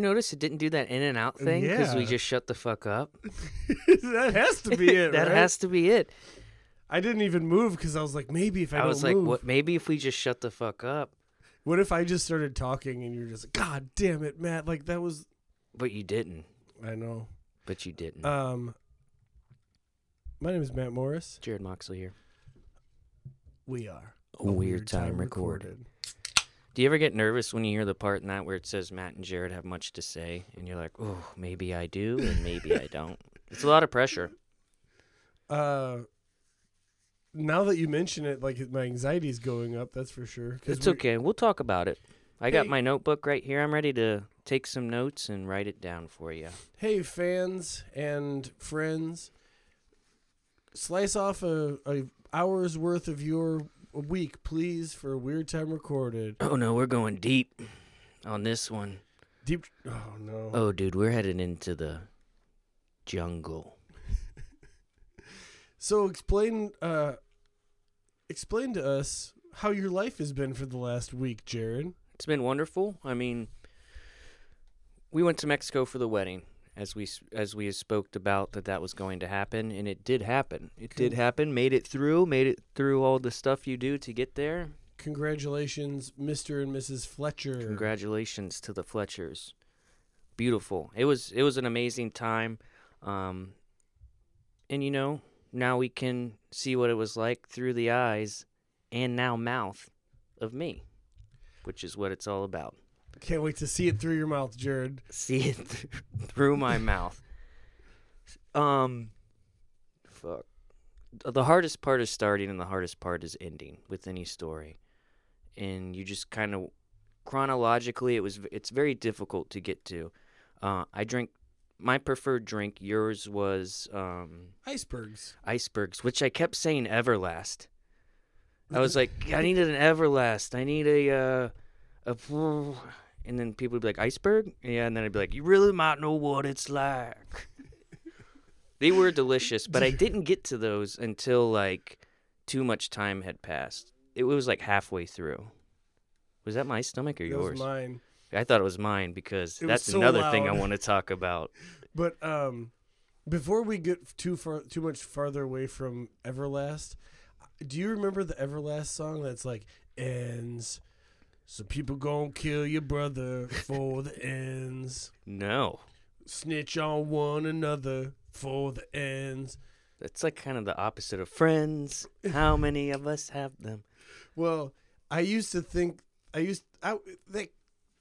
you notice it didn't do that in and out thing because we just shut the fuck up? that has to be it. that right? has to be it. I didn't even move because I was like, maybe if I, I, was like, move, what? Maybe if we just shut the fuck up. what if I just started talking and you're just like, God damn it, Matt! Like that was. But you didn't. I know. But you didn't. Um, my name is Matt Morris. Jarrod Moxley here. We are A weird time recorded. Do you ever get nervous when you hear the part in that where it says Matt and Jarrod have much to say, and you're like, oh, maybe I do, and maybe I don't. It's a lot of pressure. Uh, now that you mention it, like my anxiety's going up. That's for sure. It's okay. We'll talk about it. I got my notebook right here. I'm ready to take some notes and write it down for you. Hey, fans and friends, slice off a, a hour's worth of your week, please, for a weird time recorded. Oh no, we're going deep on this one. Deep. Oh no. Oh, dude, we're headed into the jungle. So explain, uh, explain to us how your life has been for the last week, Jarrod. It's been wonderful. I mean, we went to Mexico for the wedding, as we as we spoke about that that was going to happen, and it did happen. It did happen. Made it through. Made it through all the stuff you do to get there. Congratulations, Mr. and Mrs. Fletcher. Congratulations to the Fletchers. Beautiful. It was it was an amazing time. Um and you know, now we can see what it was like through the eyes and now mouth of me, which is what it's all about. Can't wait to see it through your mouth, Jarrod. See it th- through my mouth. Um fuck. The hardest part is starting and the hardest part is ending with any story. And you just kind of chronologically it was it's very difficult to get to. Uh, I drink my preferred drink. Yours was um, Icebergs. icebergs, which I kept saying Everlast. I was like, I needed an Everlast. I need a uh, a, and then people would be like, iceberg, yeah, and then I'd be like, you really might know what it's like. they were delicious, but I didn't get to those until like too much time had passed. It was like halfway through. Was that my stomach or That yours? was mine. I thought it was mine because It that's so another thing I want to talk about. But um, before we get too far, too much farther away from Everlast, do you remember the Everlast song that's like ends? So people gonna kill your brother for the ends. No, Snitch on one another for the ends. that's like kind of the opposite of friends. How many of us have them? Well, I used to think I used I that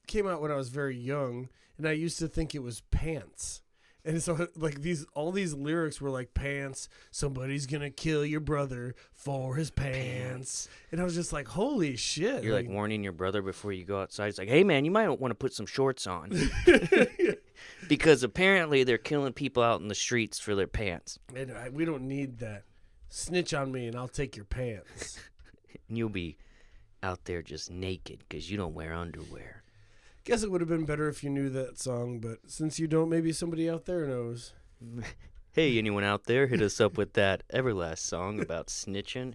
came out when I was very young, and I used to think it was pants. And so like these all these lyrics were like pants, somebody's gonna kill your brother for his pants. And I was just like, holy shit. You're like warning your brother before you go outside. It's like, hey man, you might want to put some shorts on because apparently they're killing people out in the streets for their pants, and I, we don't need that. Snitch on me and I'll take your pants. and you'll be out there just naked because you don't wear underwear. Guess it would have been better if you knew that song, but since you don't, maybe somebody out there knows. Hey, anyone out there, hit us up with that Everlast song about snitching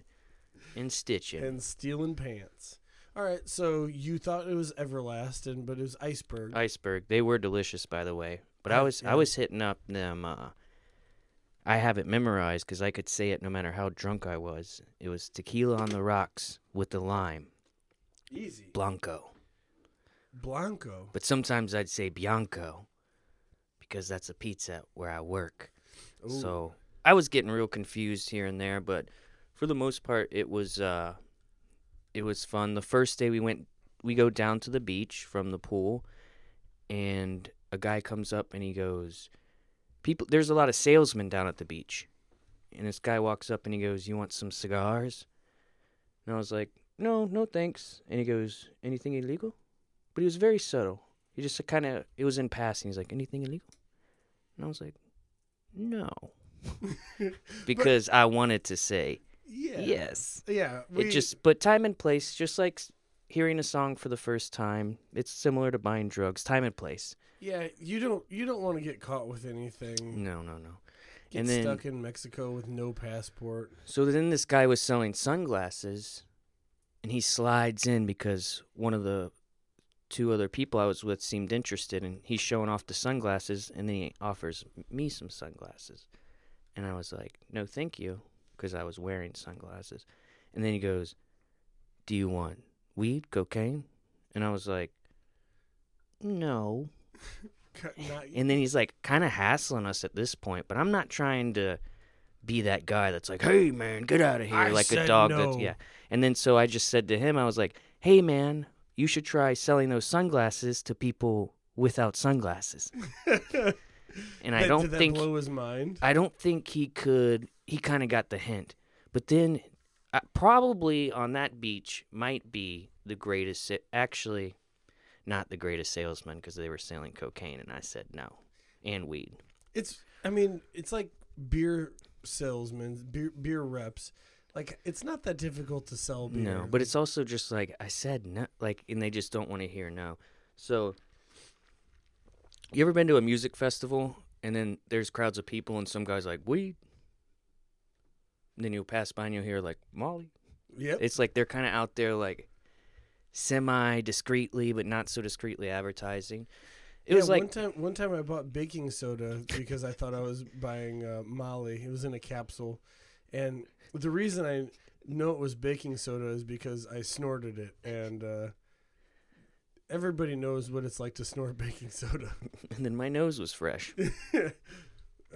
and stitching. And stealing pants. All right, so you thought it was Everlast, and but it was Iceberg. Iceberg. They were delicious, by the way. But I was yeah. I was hitting up them. Uh, I have it memorized because I could say it no matter how drunk I was. It was tequila on the rocks with the lime, Easy. blanco. Blanco. But sometimes I'd say bianco because that's a pizza where I work. Ooh. So I was getting real confused here and there, but for the most part, it was uh, it was fun. The first day we went, we go down to the beach from the pool, and a guy comes up and he goes, "People, there's a lot of salesmen down at the beach," and this guy walks up and he goes, "You want some cigars?" And I was like, "No, no, thanks." And he goes, "Anything illegal?" But he was very subtle. He just kind of, it was in passing. He's like, "Anything illegal?" And I was like, "No." because I wanted to say yeah. yes. Yeah. We, It just, but time and place, just like hearing a song for the first time. It's similar to buying drugs, time and place. Yeah, you don't you don't want to get caught with anything. No, no, no. Get and then- stuck in Mexico with no passport. So then this guy was selling sunglasses, and he slides in because one of the two other people I was with seemed interested, and he's showing off the sunglasses, and then he offers me some sunglasses, and I was like, "No, thank you," because I was wearing sunglasses, and then he goes, "Do you want weed, cocaine?" And I was like, "No." And then he's like kind of hassling us at this point, but I'm not trying to be that guy that's like, "Hey man, get out of here," I like a dog no. that's yeah. And then so I just said to him, I was like, "Hey man, you should try selling those sunglasses to people without sunglasses." and I don't think blow his mind. I don't think he could. He kind of got the hint, but then uh, probably on that beach might be the greatest. Actually, not the greatest salesman because they were selling cocaine, and I said no, and weed. It's I mean, it's like beer salesmen, beer beer reps. Like it's not that difficult to sell beer. No, but it's also just like I said, no, like, and they just don't want to hear no. So, you ever been to a music festival and then there's crowds of people and some guys like weed, and then you'll pass by and you'll hear like Molly. yep. It's like they're kind of out there like semi discreetly, but not so discreetly advertising. It yeah, was like one time. One time I bought baking soda because I thought I was buying uh, Molly. It was in a capsule, and the reason I know it was baking soda is because I snorted it, and uh, everybody knows what it's like to snort baking soda. and then my nose was fresh.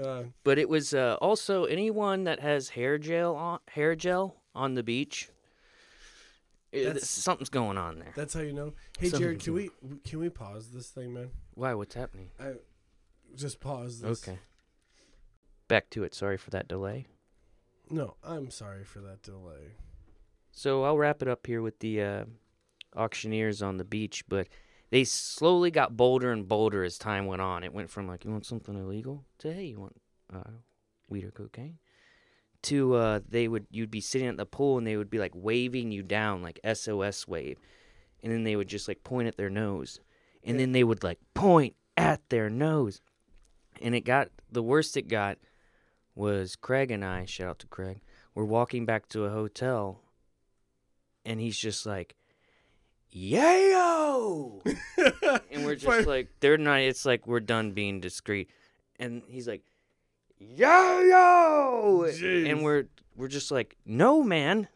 uh, But it was uh, also anyone that has hair gel on hair gel on the beach. it- That's- something's going on there. that's how you know. Hey, Jarrod, can we can we pause this thing, man? Why? What's happening? I just pause this. Okay. Back to it. Sorry for that delay. No, I'm sorry for that delay. So I'll wrap it up here with the uh, auctioneers on the beach, but they slowly got bolder and bolder as time went on. It went from like, you want something illegal to hey, you want uh, weed or cocaine, to uh, they would you'd be sitting at the pool and they would be like waving you down like SOS wave, and then they would just like point at their nose, and Yeah. then they would like point at their nose, and it got the worst it got was Craig and I shout out to Craig. We're walking back to a hotel, and he's just like, "Yayo!" and we're just like, "They're not." It's like we're done being discreet, and he's like, "Yayo!" Jeez. and we're we're just like, "No, man,"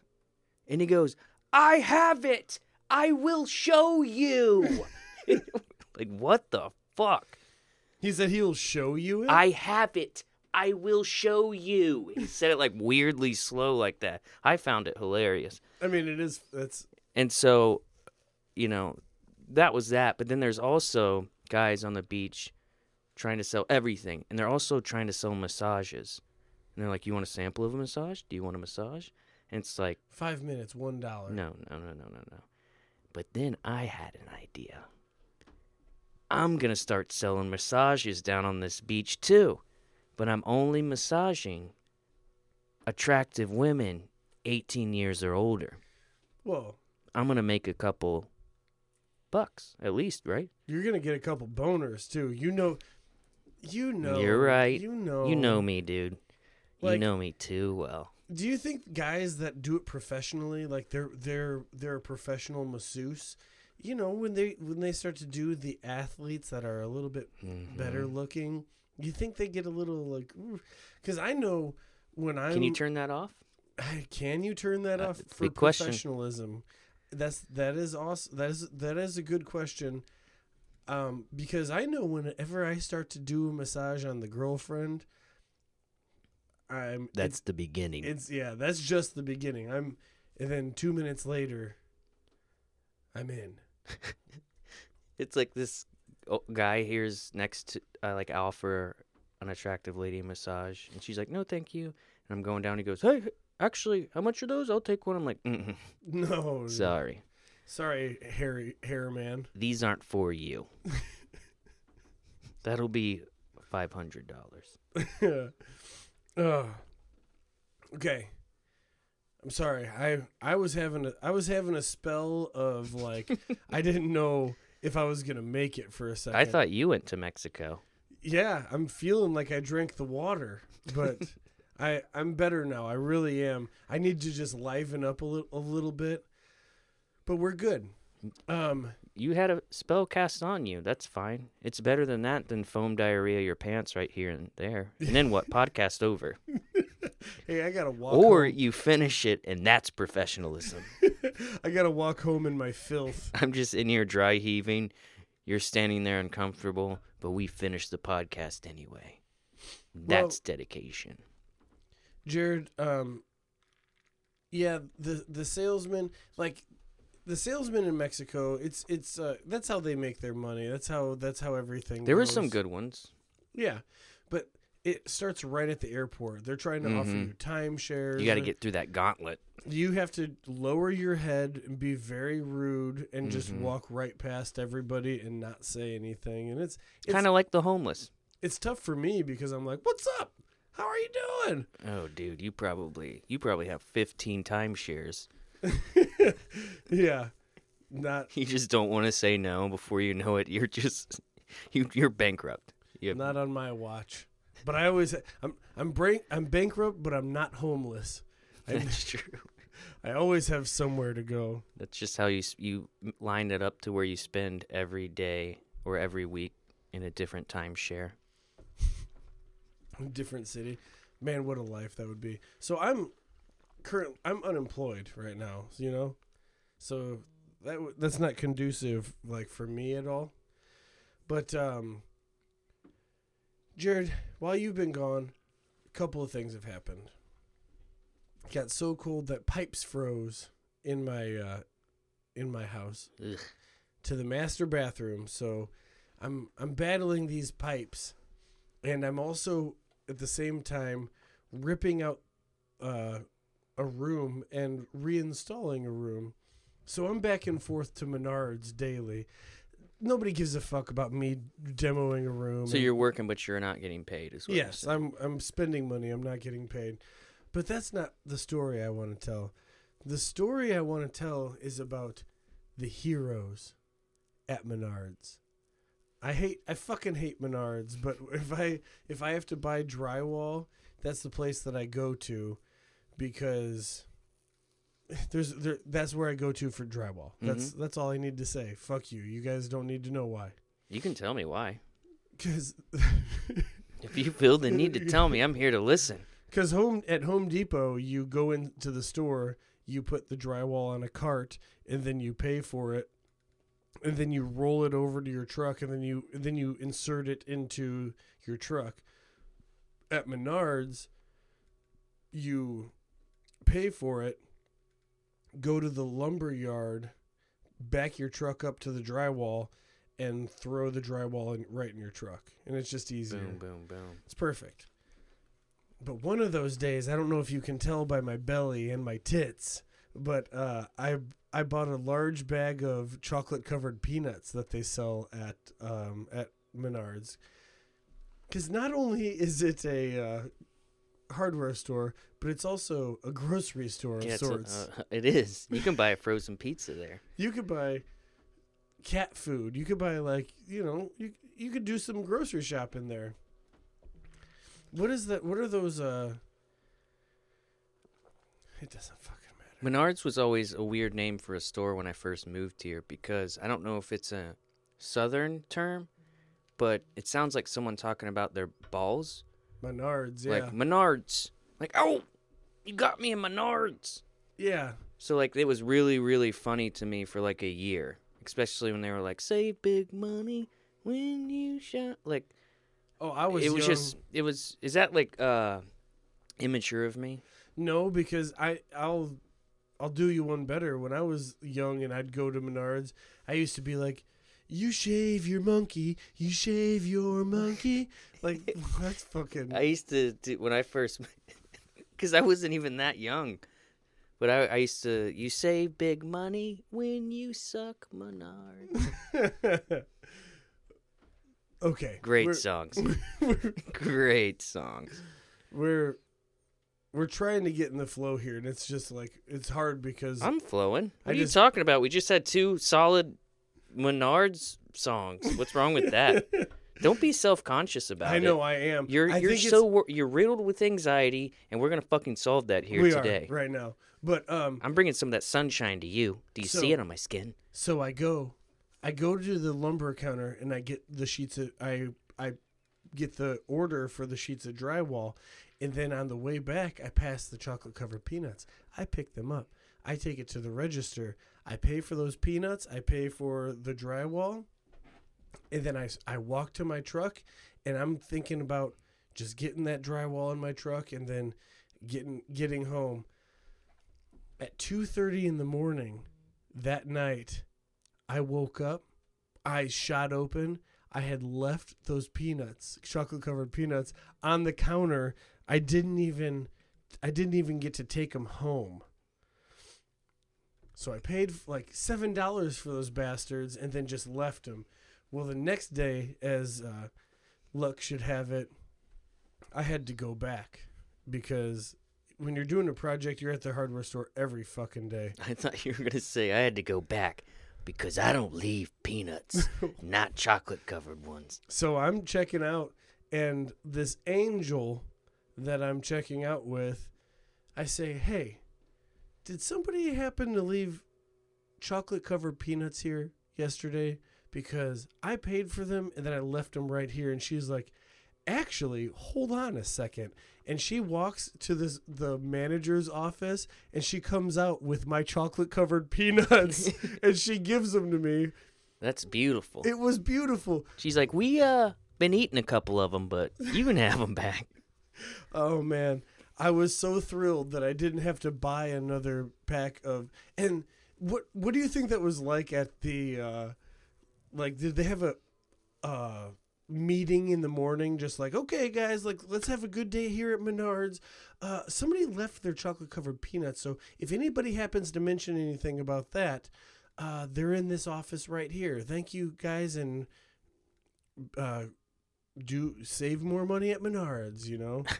and he goes, "I have it. I will show you." like what the fuck? He said he'll show you it. I have it. I will show you. He said it like weirdly slow like that. I found it hilarious. I mean, it is. That's And so, you know, that was that. But then there's also guys on the beach trying to sell everything. And they're also trying to sell massages. And they're like, You want a sample of a massage? Do you want a massage? And it's like, five minutes, one dollar. No, no, no, no, no, no. But then I had an idea. I'm going to start selling massages down on this beach too. But I'm only massaging attractive women 18 years or older. Whoa, I'm going to make a couple bucks at least, right? you're gonna get a couple boners too. You know, you know. You're right. You know. You know me, dude. you know me too well. Do you think guys that do it professionally, like they're they're they're a professional masseuse? You know, when they when they start to do the athletes that are a little bit better Mhm. looking, you think they get a little like, because I know when I'm. Can you turn that off? Can you turn that Uh, off for big question. professionalism? That's that is awesome. That is that is a good question. Um, because I know whenever I start to do a massage on the girlfriend, I'm That's the beginning. it's, yeah, that's just the beginning. I'm and then two minutes later, I'm in. It's like this guy here's next to uh, like offer an attractive lady a massage, and she's like, "No, thank you." And I'm going down. He goes, "Hey, actually, how much are those? I'll take one." I'm like, mm No, "Sorry, sorry, hairy hair man. these aren't for you. That'll be five hundred dollars." uh, okay. I'm sorry. I I was having a I was having a spell of like I didn't know if I was gonna make it for a second. I thought you went to Mexico. Yeah, I'm feeling like I drank the water, but I I'm better now. I really am. I need to just liven up a little a little bit, but we're good. Um, You had a spell cast on you. That's fine. It's better than that than foam diarrhea your pants right here and there. And then what? Podcast over. hey, I gotta walk. Or home. you finish it and that's professionalism. I gotta walk home in my filth. I'm just in here dry heaving. You're standing there uncomfortable, but we finished the podcast anyway. That's dedication. Jarrod, um, yeah, the the salesman, like the salesman in Mexico, it's it's uh, that's how they make their money. That's how that's how everything. There were some good ones. Yeah, but it starts right at the airport. They're trying to offer Mhm. you timeshares. You got to get through that gauntlet. You have to lower your head and be very rude and just Mhm. walk right past everybody and not say anything. And it's it's Kind of like the homeless. it's tough for me because I'm like, "What's up? How are you doing?" Oh, dude, you probably you probably have 15 timeshares. yeah, not You just don't want to say no before you know it. You're just you you're bankrupt. You have- Not on my watch. But I always I'm I'm break I'm bankrupt, but I'm not homeless. I, That's true. I always have somewhere to go. That's just how you you line it up to where you spend every day or every week in a different timeshare. Different city. Man, what a life that would be. So I'm current I'm unemployed right now, you know? So that w- that's not conducive like for me at all. But um Jarrod, while you've been gone, a couple of things have happened. It got so cold that pipes froze in my uh in my house. Ugh. to the master bathroom. So I'm I'm battling these pipes, and I'm also at the same time ripping out uh, a room and reinstalling a room. So I'm back and forth to Menards daily. Nobody gives a fuck about me demoing a room. So and- you're working, but you're not getting paid. Is what you're Yes. I'm I'm spending money. I'm not getting paid. But that's not the story I want to tell. The story I want to tell is about the heroes at Menards. I hate I fucking hate Menards, but if I if I have to buy drywall, that's the place that I go to because there's there that's where I go to for drywall. Mm-hmm. That's that's all I need to say. Fuck you. You guys don't need to know why. You can tell me why. Cuz If you feel the need to tell me, I'm here to listen. Because home at Home Depot, you go into the store, you put the drywall on a cart, and then you pay for it, and then you roll it over to your truck, and then you then you insert it into your truck. At Menards, you pay for it, go to the lumber yard, back your truck up to the drywall, and throw the drywall in, right in your truck, and it's just easier. Boom, boom, boom. It's perfect. But one of those days, I don't know if you can tell by my belly and my tits, but uh, I I bought a large bag of chocolate covered peanuts that they sell at um, at Menards. Because not only is it a uh, hardware store, but it's also a grocery store of Yeah, it's a- sorts. uh, it is. You can buy a frozen pizza there. you could buy cat food. You could buy like you know you you could do some grocery shopping there. What is that? What are those? uh It doesn't fucking matter. Menards was always a weird name for a store when I first moved here because I don't know if it's a southern term, but it sounds like someone talking about their balls. Menards, yeah, Like Menards. Like, oh, you got me in Menards. yeah. So like it was really really funny to me for like a year, especially when they were like save big money when you shop. Like Oh, I was. it was young. just it was is that like uh immature of me? no because I I'll I'll do you one better. When I was young and I'd go to Menards, I used to be like. You shave your monkey, you shave your monkey. Like that's fucking I used to do when I first cuz I wasn't even that young. But I, I used to you save big money when you suck Menards. okay. Great we're- songs. Great songs. we're we're trying to get in the flow here, and it's just like it's hard because I'm flowing. I What are you talking about? We just had two solid Menards songs. What's wrong with that? Don't be self-conscious about it. I know I am. You're I you're think so wor- you're riddled with anxiety, and we're gonna fucking solve that here we today. are right now. But um, I'm bringing some of that sunshine to you. Do you So- see it on my skin? So I go, I go to the lumber counter and I get the sheets of I I get the order for the sheets of drywall, and then on the way back I pass the chocolate covered peanuts. I pick them up. I take it to the register. I pay for those peanuts. I pay for the drywall, and then I, I walk to my truck, and I'm thinking about just getting that drywall in my truck and then getting getting home. At two thirty in the morning, that night, I woke up, eyes shot open. I had left those peanuts, chocolate covered peanuts, on the counter. I didn't even, I didn't even get to take them home. So I paid like seven dollars for those bastards and then just left them. Well, the next day, as uh, luck should have it, I had to go back because when you're doing a project, you're at the hardware store every fucking day. I thought you were gonna say I had to go back because I don't leave peanuts, not chocolate covered ones. So I'm checking out, and this angel that I'm checking out with, I say, hey, did somebody happen to leave chocolate covered peanuts here yesterday? Because I paid for them and then I left them right here. And she's like, actually, hold on a second. And she walks to this the manager's office and she comes out with my chocolate covered peanuts and she gives them to me. That's beautiful. It was beautiful. She's like, we uh been eating a couple of them, but you can have them back. Oh man, I was so thrilled that I didn't have to buy another pack of. And what what do you think that was like at the uh like did they have a uh meeting in the morning just like okay guys like let's have a good day here at Menards. Uh somebody left their chocolate covered peanuts so if anybody happens to mention anything about that uh they're in this office right here. Thank you guys and uh do save more money at Menards, you know?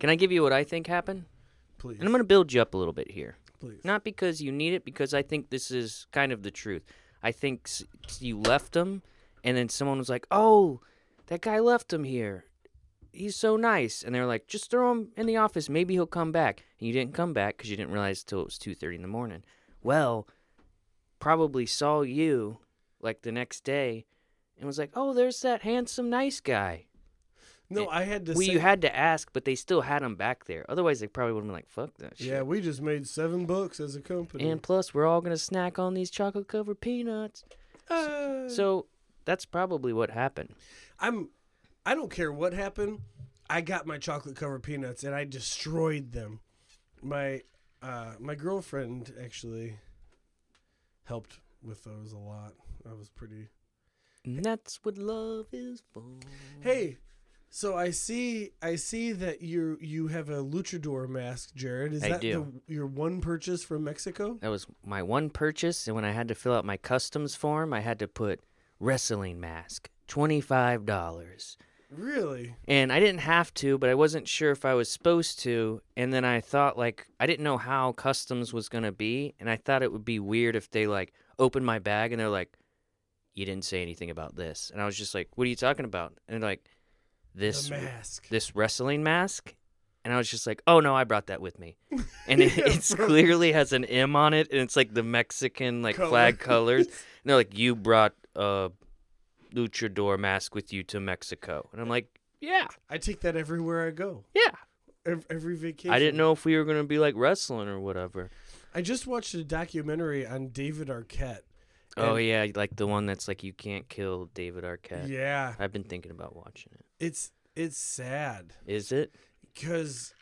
Can I give you what I think happened? Please. And I'm gonna build you up a little bit here. please. Not because you need it, because I think this is kind of the truth. I think s- you left him, and then someone was like, "Oh, that guy left him here. He's so nice." And they're like, "Just throw him in the office. Maybe he'll come back." And you didn't come back because you didn't realize till it was two thirty in the morning. Well, probably saw you like the next day, and was like, "Oh, there's that handsome, nice guy." No, I had to Well, say you had to ask, but they still had them back there. Otherwise, they probably would have been like, "Fuck that shit." Yeah, we just made seven bucks as a company. And plus, we're all gonna snack on these chocolate covered peanuts. Uh, So that's probably what happened. I'm I don't care what happened. I got my chocolate covered peanuts and I destroyed them. My uh my girlfriend actually helped with those a lot. I was pretty And that's what love is for. Hey, so I see I see that you you have a luchador mask, Jarrod. Is I that do. The, your one purchase from Mexico? That was my one purchase, and when I had to fill out my customs form, I had to put wrestling mask, twenty five dollars. Really? And I didn't have to, but I wasn't sure if I was supposed to. And then I thought, like, I didn't know how customs was going to be. And I thought it would be weird if they, like, opened my bag and they're like, you didn't say anything about this. And I was just like, what are you talking about? And they're like, this, mask. this wrestling mask. And I was just like, oh, no, I brought that with me. And it Yeah, it's bro. clearly has an M on it. And it's like the Mexican, like, flag colors. And they're like, you brought a luchador mask with you to Mexico. And I'm like, yeah, I take that everywhere I go. yeah. Every, every vacation. I didn't know if we were gonna be like wrestling or whatever. I just watched a documentary on David Arquette. Oh And- yeah, like the one that's like you can't kill David Arquette. Yeah, I've been thinking about watching it. it's it's sad Is it? because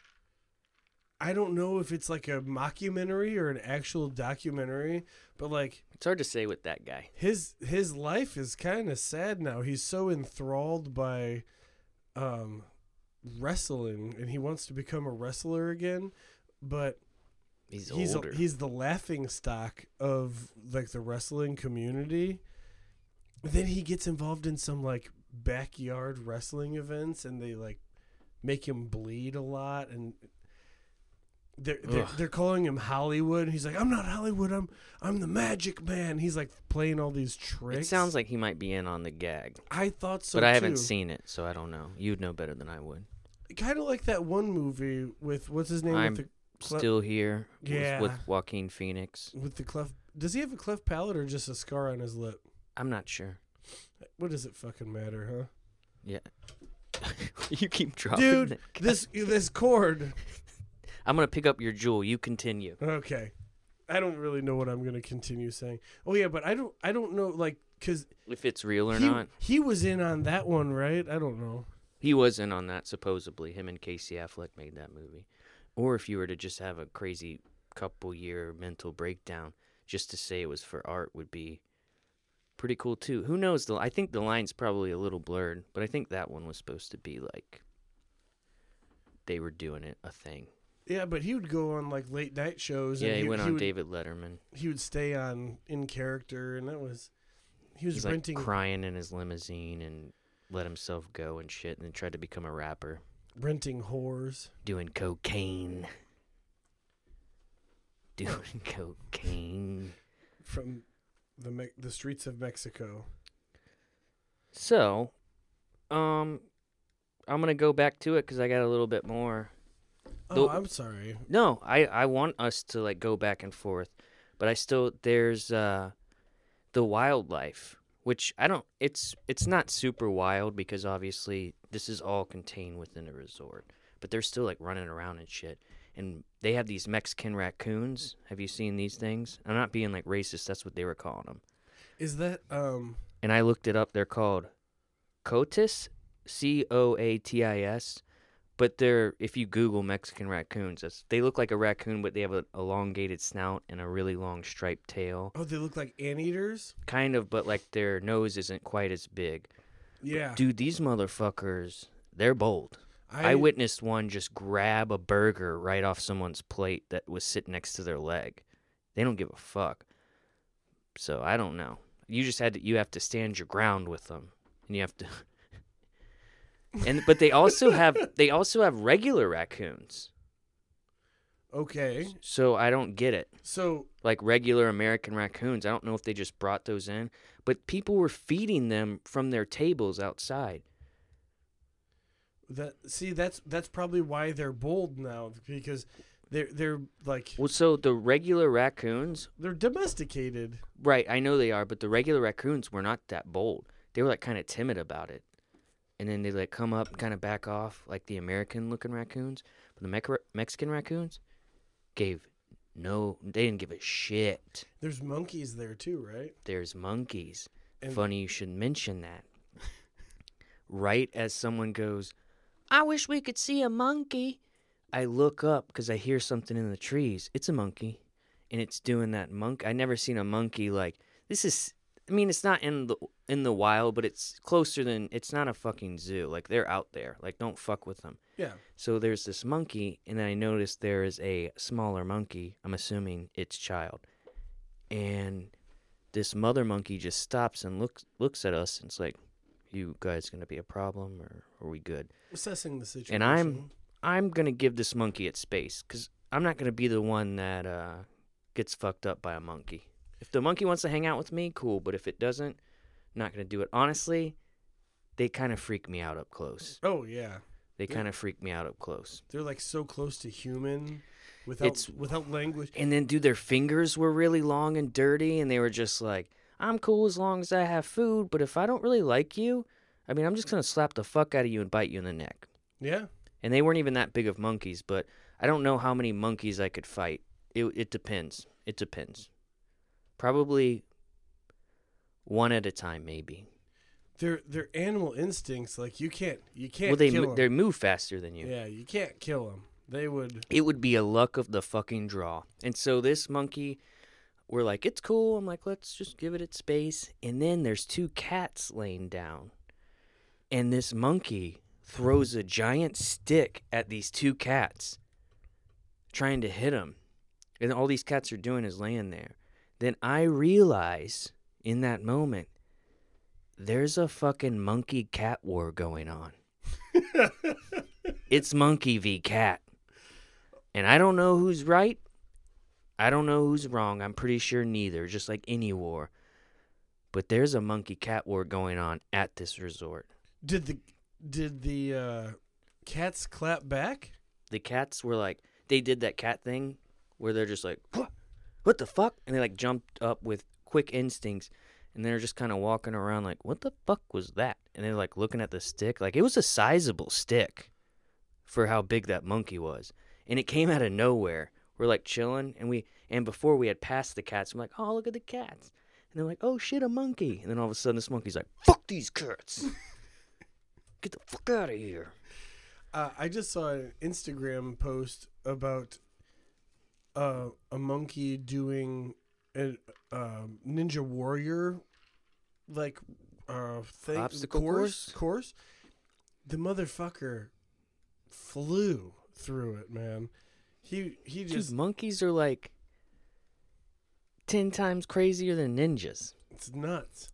I don't know if it's like a mockumentary or an actual documentary, but like It's hard to say with that guy. his his life is kind of sad now. He's so enthralled by um wrestling and he wants to become a wrestler again, but He's, he's older. he's the laughing stock of like the wrestling community. Then he gets involved in some like backyard wrestling events and they like make him bleed a lot and they're, they're they're calling him Hollywood. He's like, I'm not Hollywood. I'm I'm the Magic Man. He's like playing all these tricks. It sounds like he might be in on the gag, I thought so, but I haven't seen it, so I don't know. You'd know better than I would. Kind of like that one movie with what's his name I'm with the Cle- Still here with- Yeah. with Joaquin Phoenix. with the cleft. Does he have a cleft palate or just a scar on his lip? I'm not sure. What does it fucking matter, huh? Yeah. you keep dropping Dude, it. this this cord. I'm gonna pick up your jewel. You continue. Okay, I don't really know what I'm gonna continue saying. Oh yeah, but I don't I don't know like because If it's real or he not. he was in on that one, right? I don't know. He was in on that supposedly. Him and Casey Affleck made that movie. Or if you were to just have a crazy couple year mental breakdown, just to say it was for art would be pretty cool too. Who knows? The I think the line's probably a little blurred, but I think that one was supposed to be like they were doing it a thing. Yeah, but he would go on like late night shows. Yeah, and he, went on would, David Letterman. He would stay on in character, and that was he was He's like crying in his limousine and let himself go and shit, and then tried to become a rapper, renting whores. doing cocaine, doing cocaine. from the Me- the streets of Mexico. So, um, I'm gonna go back to it because I got a little bit more. Oh, I'm sorry. No, I I want us to like go back and forth, but I still there's uh the wildlife, which I don't. It's it's not super wild because obviously this is all contained within a resort, but they're still like running around and shit. And they have these Mexican raccoons. Have you seen these things? I'm not being like racist. That's what they were calling them. Is that um? and I looked it up. They're called coatis, C O A T I S. But they're if you Google Mexican raccoons, they look like a raccoon, but they have an elongated snout and a really long striped tail, Oh, they look like anteaters. kind of, but like their nose isn't quite as big. Yeah, Dude, these motherfuckers, they're bold. I, witnessed one just grab a burger right off someone's plate that was sitting next to their leg. They don't give a fuck. So I don't know. You just had to. You have to stand your ground with them, and you have to. And but they also have they also have regular raccoons. Okay, So I don't get it. so Like regular American raccoons. I don't know if they just brought those in, but people were feeding them from their tables outside. that see that's that's probably why they're bold now because they're they're like Well, so the regular raccoons they're domesticated. Right, I know they are, but the regular raccoons were not that bold. They were like kind of timid about it, and then they like come up, and kind of back off, like the American-looking raccoons. But the Mec- Mexican raccoons gave no, they didn't give a shit. There's monkeys there too, right? There's monkeys. And- Funny you should mention that. right as someone goes, I wish we could see a monkey. I look up because I hear something in the trees. It's a monkey, and it's doing that monk. I never seen a monkey like this. Is I mean, it's not in the in the wild, but it's closer than. It's not a fucking zoo. Like they're out there. Like don't fuck with them. Yeah. So there's this monkey, and then I noticed there is a smaller monkey. I'm assuming it's child, and this mother monkey just stops and looks looks at us, and it's like, "You guys gonna be a problem, or are we good?" Assessing the situation. And I'm I'm gonna give this monkey its space, cause I'm not gonna be the one that uh, gets fucked up by a monkey. If the monkey wants to hang out with me, cool. But if it doesn't, not gonna do it. Honestly, they kind of freak me out up close. Oh yeah, They Yeah. kind of freak me out up close. they're like so close to human, without It's- without language. And then, dude, their fingers were really long and dirty, and they were just like, I'm cool as long as I have food, but if I don't really like you, I mean, I'm just gonna slap the fuck out of you and bite you in the neck. Yeah. And they weren't even that big of monkeys, but I don't know how many monkeys I could fight. It it depends. It depends. Probably one at a time, maybe. They're they're animal instincts. Like you can't you can't well, they kill mo- 'em. they move faster than you. Yeah, you can't kill them. They would. it would be a luck of the fucking draw. And so this monkey, we're like, it's cool. I'm like, let's just give it its space. And then there's two cats laying down. And this monkey throws a giant stick at these two cats, trying to hit them. And all these cats are doing is laying there. Then I realize in that moment, there's a fucking monkey cat war going on. it's monkey v cat. And I don't know who's right. I don't know who's wrong. I'm pretty sure neither, just like any war. But there's a monkey cat war going on at this resort. Did the did the uh, cats clap back? The cats were like, they did that cat thing where they're just like, "Huh? What the fuck? And they like jumped up with quick instincts and they're just kind of walking around like, what the fuck was that? And they're like looking at the stick. Like it was a sizable stick for how big that monkey was. And it came out of nowhere. We're like chilling and we, and before we had passed the cats, I'm like, oh, look at the cats. And they're like, oh shit, a monkey. And then all of a sudden this monkey's like, fuck these cats. Get the fuck out of here. Uh, I just saw an Instagram post about uh, a monkey doing a uh, Ninja Warrior like uh, thing Obstacle course course. The motherfucker flew through it, man. He he Dude, just monkeys are like 10 times crazier than ninjas. it's nuts.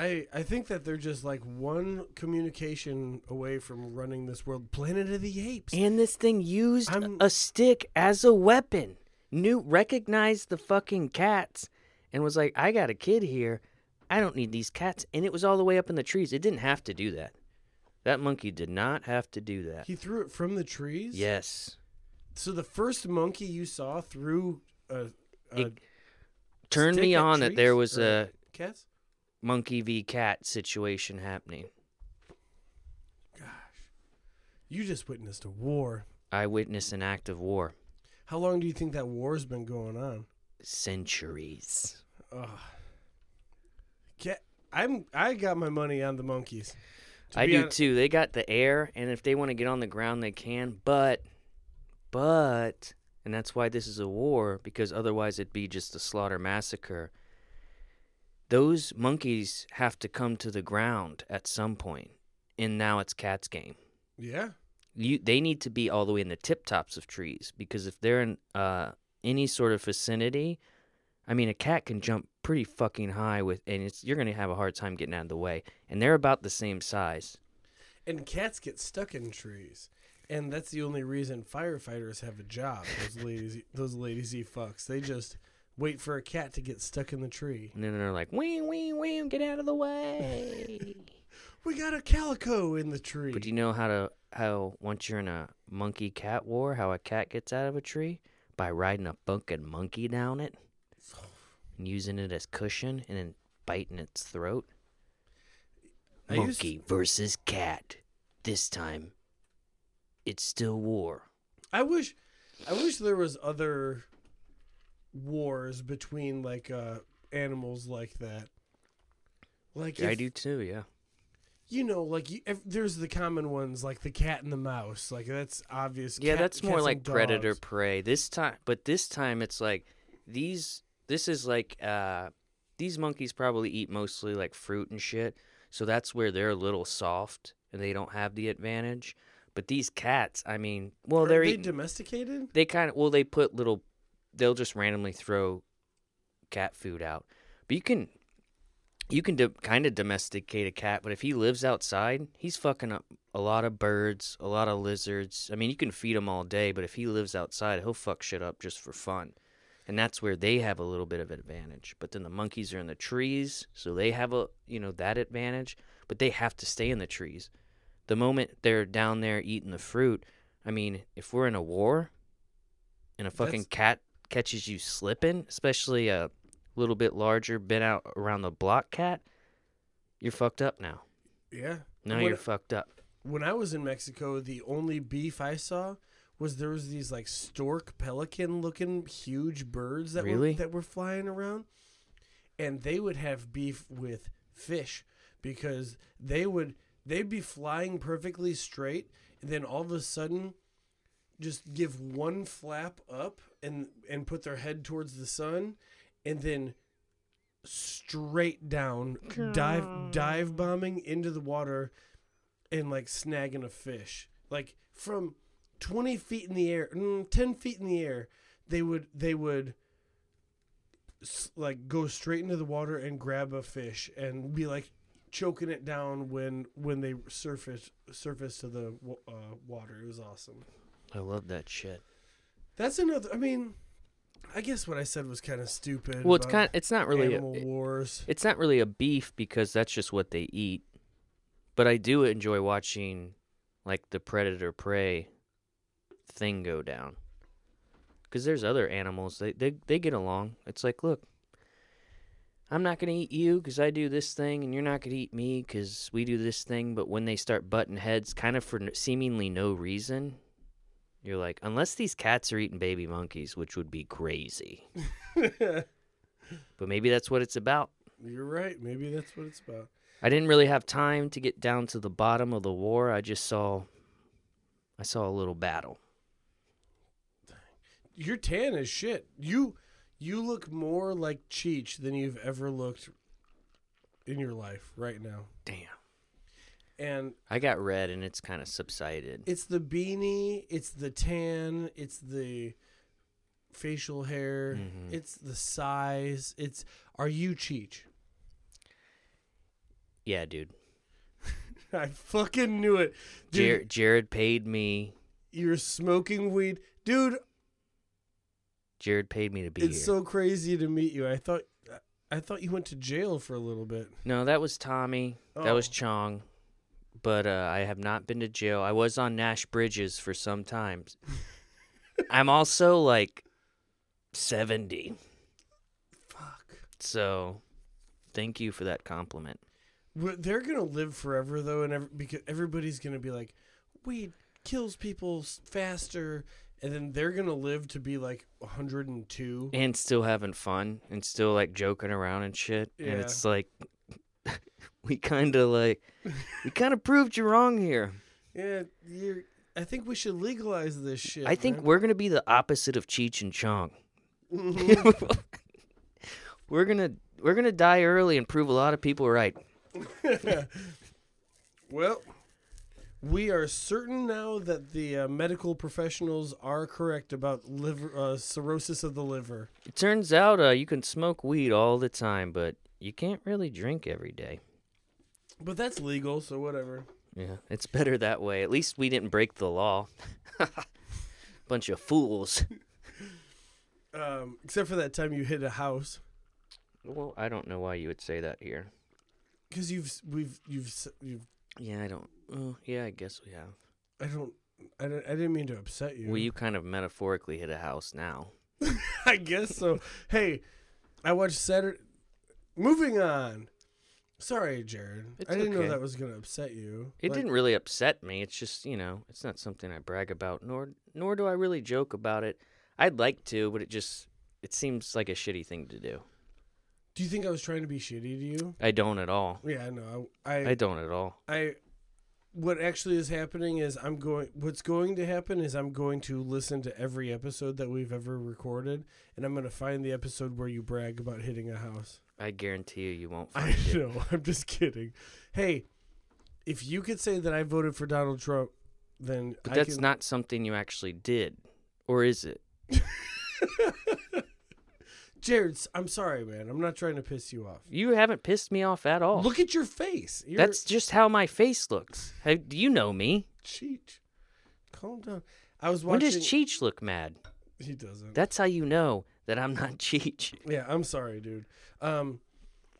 I I think that they're just like one communication away from running this world. Planet of the Apes. And this thing used I'm- a stick as a weapon. Knew recognized the fucking cats and was like, I got a kid here. I don't need these cats. And it was all the way up in the trees. It didn't have to do that. That monkey did not have to do that. He threw it from the trees. Yes. So the first monkey you saw threw a, a Turned me on that there was or a cats. Monkey v cat situation happening. Gosh. You just witnessed a war. I witnessed an act of war. How long do you think that war's been going on? Centuries. Ugh. Cat, I'm I got my money on the monkeys. To I do hon- too. They got the air, and if they want to get on the ground, they can. But, but, and that's why this is a war because otherwise it'd be just a slaughter massacre. Those monkeys have to come to the ground at some point, and now it's cat's game. Yeah. You, they need to be all the way in the tip tops of trees because if they're in uh, any sort of vicinity, I mean, a cat can jump pretty fucking high with, and it's you're gonna have a hard time getting out of the way. And they're about the same size. And cats get stuck in trees. And that's the only reason firefighters have a job. Those ladies those lazy fucks. They just wait for a cat to get stuck in the tree. And then they're like, wee, wee, wee, get out of the way. We got a calico in the tree. but do you know how to, how once you're in a monkey cat war, how a cat gets out of a tree? By riding a fucking monkey down it and using it as cushion and then biting its throat. I used- Monkey versus cat. This time, it's still war. I wish I wish there was other wars between like uh animals like that. Like I if- do too, yeah. you know, like you, there's the common ones like the cat and the mouse. Like that's obvious. Yeah, Cat- that's more like predator dogs. prey. This time, but this time it's like these. This is like uh, these monkeys probably eat mostly like fruit and shit, so that's where they're a little soft and they don't have the advantage. But these cats, I mean, well, Are they're they eating. domesticated? they kind of well, they put little. They'll just randomly throw cat food out, but you can. You can do, kind of domesticate a cat, but if he lives outside, he's fucking up a lot of birds, a lot of lizards. I mean, you can feed him all day, but if he lives outside, he'll fuck shit up just for fun. And that's where they have a little bit of advantage. But then the monkeys are in the trees, so they have a, you know, that advantage, but they have to stay in the trees. The moment they're down there eating the fruit, I mean, if we're in a war and a fucking That's- cat catches you slipping, especially a little bit larger, been out around the block cat, you're fucked up now. Yeah. Now When- you're fucked up. When I was in Mexico, the only beef I saw was there was these like stork pelican looking huge birds that Really? were that were flying around, and they would have beef with fish because they would they'd be flying perfectly straight, and then all of a sudden, just give one flap up and and put their head towards the sun, and then straight down dive dive bombing into the water and like snagging a fish. Like from 20 feet in the air mm, 10 feet in the air they would they would like go straight into the water and grab a fish and be like choking it down when when they surface surface to the uh, water. It was awesome I love that shit. That's another. I mean, I guess what I said was kind of stupid. Well, it's about kind. It's not really. A, animal wars. it's not really a beef because that's just what they eat. But I do enjoy watching, like the predator prey thing go down. Because there's other animals they they they get along. It's like, look, I'm not gonna eat you because I do this thing, and you're not gonna eat me because we do this thing. But when they start butting heads, kind of for seemingly no reason, you're like, unless these cats are eating baby monkeys, which would be crazy. But maybe that's what it's about. You're right. Maybe that's what it's about. I didn't really have time to get down to the bottom of the war. I just saw I saw a little battle. You're tan as shit. You you look more like Cheech than you've ever looked in your life right now. Damn. And I got red and it's kind of subsided. it's the beanie, it's the tan, it's the facial hair, Mhm. it's the size. It's are you Cheech? Yeah, dude. I fucking knew it. Dude, Jer- Jarrod paid me. you're smoking weed. Dude, Jarrod paid me to be it's here. so crazy to meet you. I thought I thought you went to jail for a little bit. no, that was Tommy. That was Oh. Chong. But uh, I have not been to jail. I was on Nash Bridges for some times. I'm also like 70. Fuck. So thank you for that compliment. Well, They're gonna live forever though, and ev- because everybody's gonna be like, weed kills people faster, and then they're gonna live to be like 102. and still having fun and still like joking around and shit. Yeah. And it's like we kind of like we kind of proved you wrong here. Yeah, you're. I think we should legalize this shit. I think man. we're gonna be the opposite of Cheech and Chong. Mhm. we're gonna we're gonna die early and prove a lot of people right. well, we are certain now that the uh, medical professionals are correct about liver uh, cirrhosis of the liver. It turns out uh, you can smoke weed all the time, but you can't really drink every day. But that's legal, so whatever. Yeah, it's better that way. At least we didn't break the law. Bunch of fools. Um, except for that time you hit a house. Well, I don't know why you would say that here. Because you've we've you've s- you've Yeah, I don't. Oh, yeah, I guess we have. I don't I, don't, I didn't mean to upset you. Well, you kind of metaphorically hit a house now. I guess so. hey, I watched Saturday. Moving on. Sorry, Jarrod. It's I didn't know that was gonna upset you. It Like, didn't really upset me. It's just you know, it's not something I brag about, nor nor do I really joke about it. I'd like to, but it just it seems like a shitty thing to do. Do you think I was trying to be shitty to you? I don't at all. Yeah, I know. I, I don't at all. I what actually is happening is I'm going what's going to happen is I'm going to listen to every episode that we've ever recorded and I'm going to find the episode where you brag about hitting a house. I guarantee you, you won't I it. know, I'm just kidding. Hey, if you could say that I voted for Donald Trump, then But I that's can, not something you actually did, or is it? Jarrod, I'm sorry, man. I'm not trying to piss you off. You haven't pissed me off at all. Look at your face. You're That's just how my face looks. How, do you know me? Cheech. Calm down. I was watching. When does Cheech look mad? He doesn't. That's how you know that I'm not Cheech. Yeah, I'm sorry, dude. Um,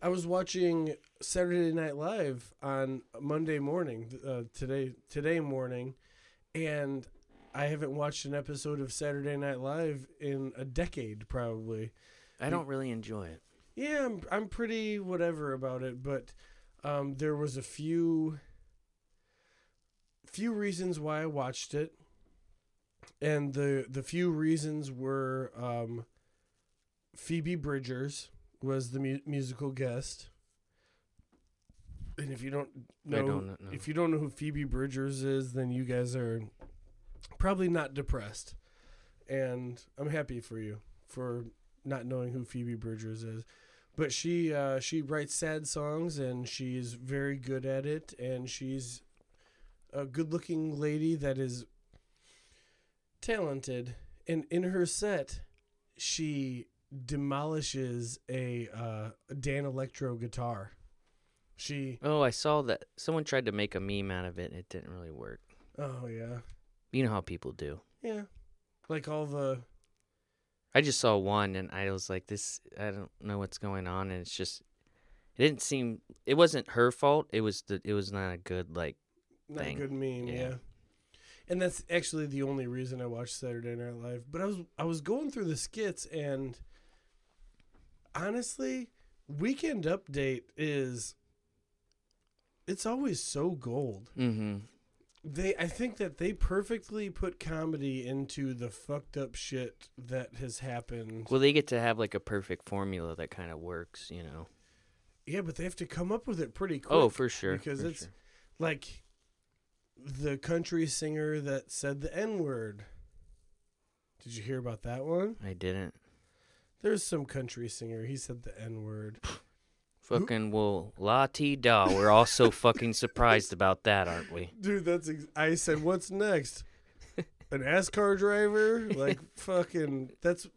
I was watching Saturday Night Live on Monday morning, uh, today today morning, and I haven't watched an episode of Saturday Night Live in a decade, probably. I don't really enjoy it. Yeah, I'm I'm pretty whatever about it, but um, there was a few few reasons why I watched it, and the the few reasons were um, Phoebe Bridgers was the mu- musical guest, and if you don't know, don't know. if you don't know who Phoebe Bridgers is, then you guys are probably not depressed, and I'm happy for you for not knowing who Phoebe Bridgers is. But she uh, she writes sad songs and she's very good at it and she's a good looking lady that is talented. And in her set, she demolishes a uh, Danelectro guitar. She Oh, I saw that someone tried to make a meme out of it and it didn't really work. oh yeah You know how people do. yeah Like all the I just saw one and I was like, this, I don't know what's going on. And it's just, it didn't seem, it wasn't her fault. It was the, it was not a good, like, not thing. good meme, yeah. Yeah. And that's actually the only reason I watched Saturday Night Live. But I was I was going through the skits and honestly, Weekend Update is it's always so gold. mm-hmm. They I think that they perfectly put comedy into the fucked up shit that has happened. Well, they get to have like a perfect formula that kind of works, you know. yeah, but they have to come up with it pretty quick. Oh, for sure. because for it's sure. like the country singer that said the N word. Did you hear about that one? I didn't. There's some country singer. He said the N word. Fucking well, la ti da. We're all so fucking surprised about that, aren't we? Dude, that's. Ex- I said, what's next? An NASCAR driver? Like fucking. That's.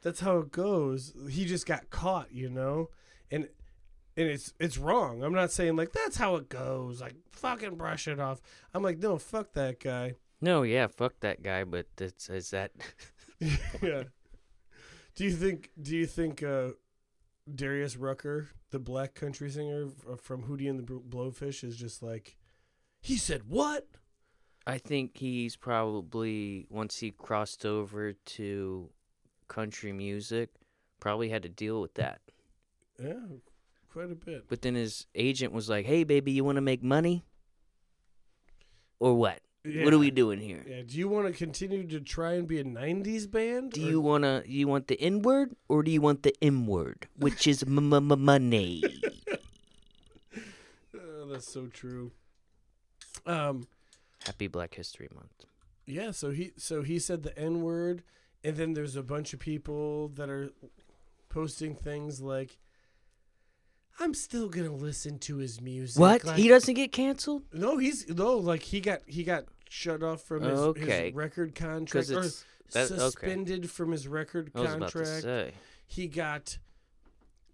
That's how it goes. He just got caught, you know, and and it's it's wrong. I'm not saying like that's how it goes. Like fucking brush it off. I'm like, no, fuck that guy. No, yeah, fuck that guy. But it's is that yeah. Do you think? Do you think uh, Darius Rucker, the black country singer from Hootie and the Blowfish, is just like, he said what? I think he's probably once he crossed over to country music, probably had to deal with that. Yeah, quite a bit. But then his agent was like, "Hey, baby, you want to make money, or what? What are we doing here? Yeah. Do you want to continue to try and be a '90s band? Do or- you wanna you want the N word or do you want the M word, which is m- m- money?" Oh, that's so true. Um. Happy Black History Month. Yeah. So he. So he said the N word, and then there's a bunch of people that are posting things like. I'm still gonna listen to his music. What? Like, he doesn't get canceled? No, he's no like he got he got shut off from his, Okay. his record contract or that- okay. suspended from his record I was about to contract. say. He got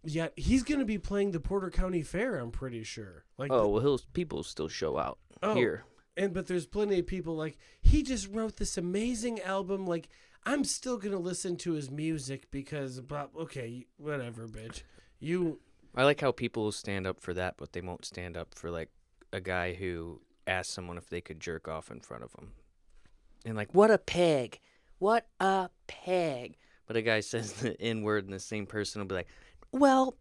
yeah, he's going to be playing the Porter County Fair, I'm pretty sure. Like Oh well, he'll people still show out Oh. here. and but there's plenty of people like he just wrote this amazing album like I'm still going to listen to his music because okay, whatever, bitch. You I like how people stand up for that, but they won't stand up for like a guy who asked someone if they could jerk off in front of him, and like, what a pig, what a pig. But a guy says the N word, and the same person will be like, well,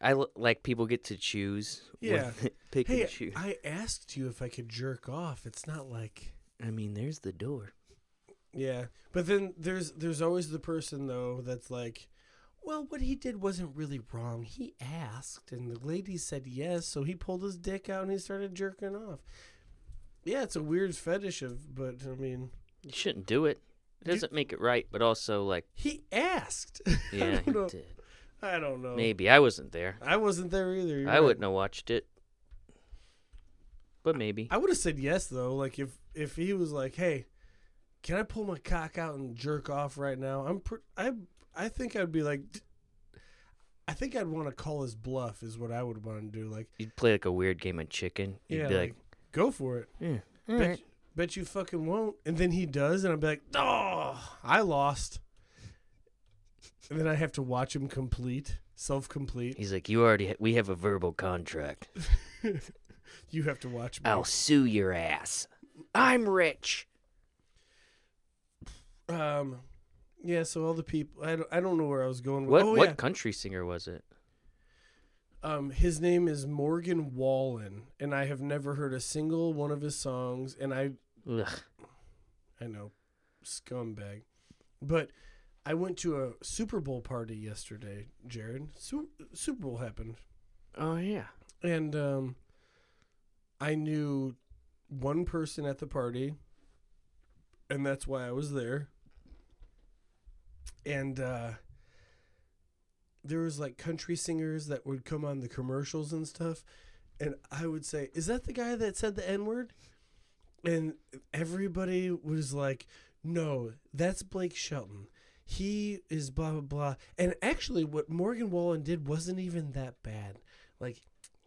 I l- like people get to choose. Yeah. pick Hey, and choose. I asked you if I could jerk off. It's not like I mean, there's the door. Yeah, but then there's there's always the person though that's like, well, what he did wasn't really wrong. He asked, and the lady said yes, so he pulled his dick out and he started jerking off. Yeah, it's a weird fetish of, but I mean, You shouldn't do it. It doesn't make it right, but also like, he asked. yeah, he know. did. I don't know. Maybe I wasn't there. I wasn't there either. you're I right. wouldn't have watched it, but maybe. I would have said yes though. Like if if he was like, "Hey, can I pull my cock out and jerk off right now?" I'm pr- I I think I'd be like, I think I'd want to call his bluff. Is what I would want to do. Like, You'd play like a weird game of chicken. You'd yeah, be like, like, go for it. yeah, Bet, alright. bet you fucking won't. And then he does, and I'm like, oh, I lost. And then I have to watch him complete, self complete. He's like, you already, ha- we have a verbal contract. You have to watch me. I'll sue your ass. I'm rich. Um, yeah. So all the people, I don't, I don't know where I was going. With, What oh, what yeah. country singer was it? Um, his name is Morgan Wallen, and I have never heard a single one of his songs. And I, Ugh. I know, scumbag, but I went to a Super Bowl party yesterday, Jarrod. Su- Super Bowl happened, Oh yeah. and um, I knew one person at the party, and that's why I was there. And uh, there was like country singers that would come on the commercials and stuff, and I would say, "Is that the guy that said the N word?" And everybody was like, "No, that's Blake Shelton. He is blah blah blah." And actually, what Morgan Wallen did wasn't even that bad. Like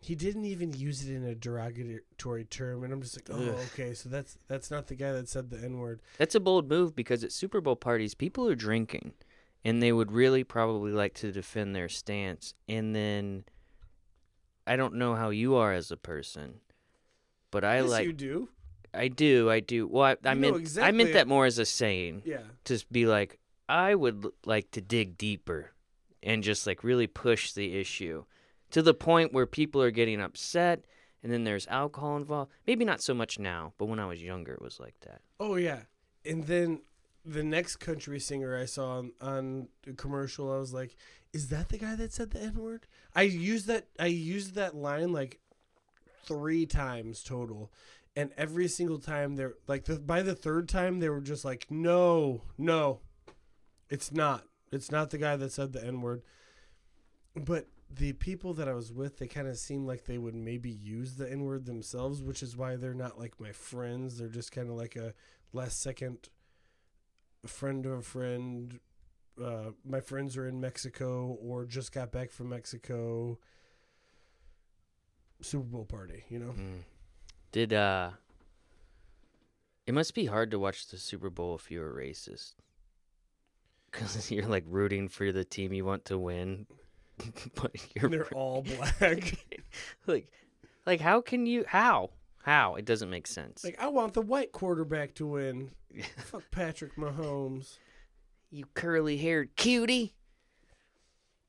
he didn't even use it in a derogatory term, and I'm just like, oh, Ugh. okay, so that's that's not the guy that said the n word. That's a bold move because at Super Bowl parties, people are drinking, and they would really probably like to defend their stance. And then, I don't know how you are as a person, but I yes, like. you do. I do. I do. Well, I, I meant. I meant that more as a saying. Yeah. To be like, I would l- like to dig deeper, and just like really push the issue to the point where people are getting upset. And then there's alcohol involved. Maybe not so much now, but when I was younger, it was like that. Oh yeah, and then the next country singer I saw on, on the commercial, I was like, "Is that the guy that said the n word?" I used that. I used that line like three times total, and every single time they're like, the, by the third time they were just like, "No, no, it's not. It's not the guy that said the n word." But the people that I was with, they kind of seemed like they would maybe use the N word themselves, which is why they're not like my friends. They're just kind of like a last second friend of a friend. Uh, my friends are in Mexico or just got back from Mexico. Super Bowl party, you know? Mm. Did uh It must be hard to watch the Super Bowl if you're a racist. Cuz you're like rooting for the team you want to win. but you're They're all black. like like how can you how? How? It doesn't make sense. like, I want the white quarterback to win. Fuck Patrick Mahomes. you curly-haired cutie.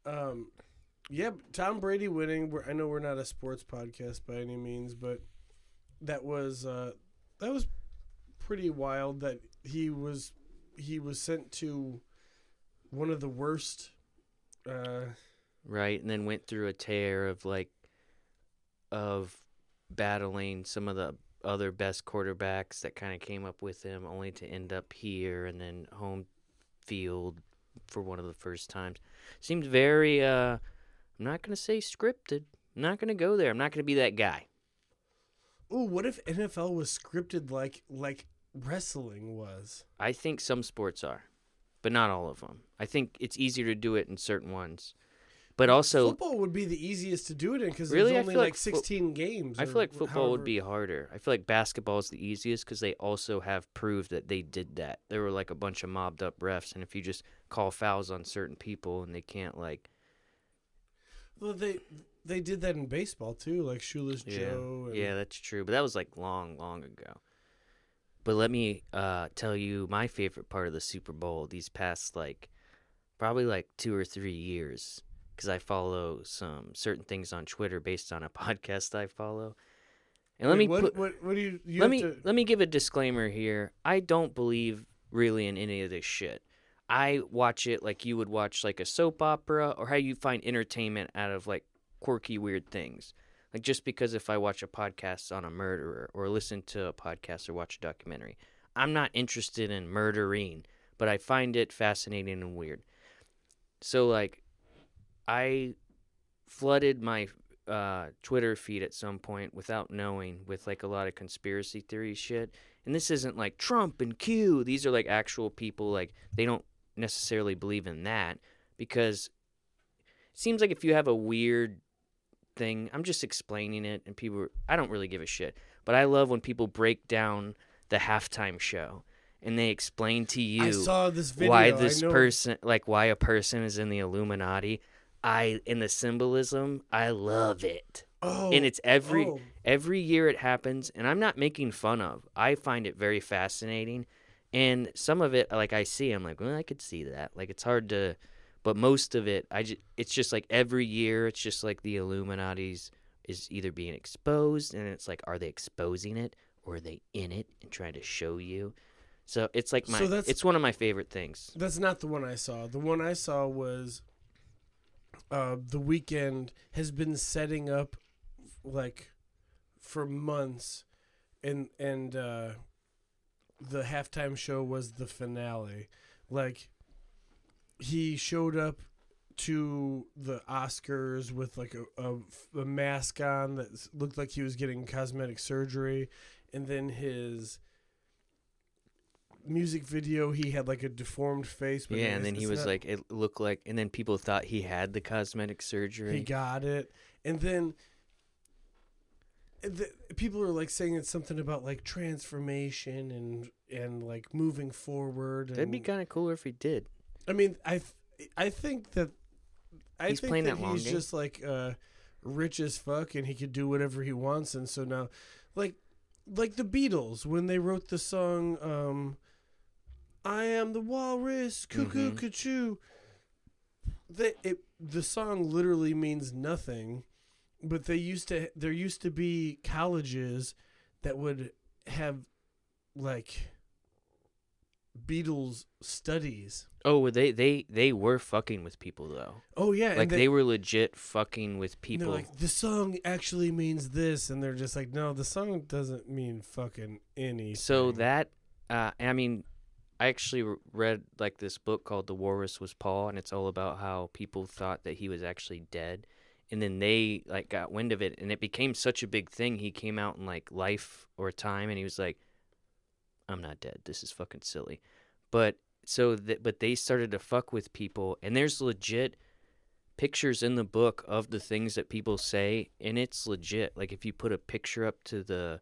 Um, yeah, Tom Brady winning. We're, I know we're not a sports podcast by any means, but that was uh, that was pretty wild. That he was he was sent to one of the worst. Uh, Right, and then went through a tear of like of battling some of the other best quarterbacks that kind of came up with him only to end up here and then home field for one of the first times. Seemed very uh I'm not going to say scripted. I'm not going to go there. I'm not going to be that guy. ooh, what if NFL was scripted like like wrestling was? I think some sports are, but not all of them. I think it's easier to do it in certain ones. But also football would be the easiest to do it in because Really? There's only like like fo- 16 games. I feel like football would be harder. I feel like basketball is the easiest because they also have proved that they did that. There were like a bunch of mobbed up refs, and if you just call fouls on certain people and they can't like, Well, they they did that in baseball too, like Shoeless yeah, Joe. And, yeah, that's true. But that was like long, long ago. But let me uh, tell you my favorite part of the Super Bowl these past like probably like two or three years because I follow some certain things on Twitter based on a podcast I follow. And let Wait, me what, put, what what do you, you let me to, let me give a disclaimer here. I don't believe really in any of this shit. I watch it like you would watch like a soap opera or how you find entertainment out of like quirky weird things. Like just because if I watch a podcast on a murderer or listen to a podcast or watch a documentary, I'm not interested in murdering, but I find it fascinating and weird. So like I flooded my uh, Twitter feed at some point without knowing with like a lot of conspiracy theory shit. And this isn't like Trump and Q. These are like actual people. Like they don't necessarily believe in that because it seems like if you have a weird thing, I'm just explaining it, and people. I don't really give a shit. But I love when people break down the halftime show and they explain to you I saw this video. why this person like why a person is in the illuminati i in the symbolism i love it. Oh, and it's every oh. every year it happens and i'm not making fun of. I find it very fascinating and some of it like i see i'm like well i could see that. Like it's hard to but most of it i just it's just like every year it's just like the illuminati's is either being exposed and it's like are they exposing it or are they in it and trying to show you? So it's like my So that's- it's one of my favorite things. That's not the one I saw. The one I saw was uh, the Weeknd has been setting up like for months, and and uh, the halftime show was the finale. Like he showed up to the Oscars with like a, a, a mask on that looked like he was getting cosmetic surgery, and then his music video he had like a deformed face. But yeah and then he was not- like it looked like and then people thought he had the cosmetic surgery he got it, and then the, people are like saying it's something about like transformation and and like moving forward. That'd be kind of cooler if he did. I mean, I I think that I He's think that, that he's game. just like uh, rich as fuck, and he could do whatever he wants. And so now, like like the Beatles when they wrote the song um, "I Am the Walrus," cuckoo, Mhm. cuckoo. They, it, the song literally means nothing, but they used to. There used to be colleges that would have like Beatles studies. Oh, they they they were fucking with people though. Oh yeah, Like and they, were legit fucking with people. They're like the song actually means this, and they're just like, no, the song doesn't mean fucking anything. So that, uh, I mean, I actually read like this book called "The Walrus Was Paul," and it's all about how people thought that he was actually dead, and then they like got wind of it, and it became such a big thing. He came out in like Life or Time, and he was like, "I'm not dead. This is fucking silly," but so that but they started to fuck with people, and there's legit pictures in the book of the things that people say, and it's legit. Like if you put a picture up to the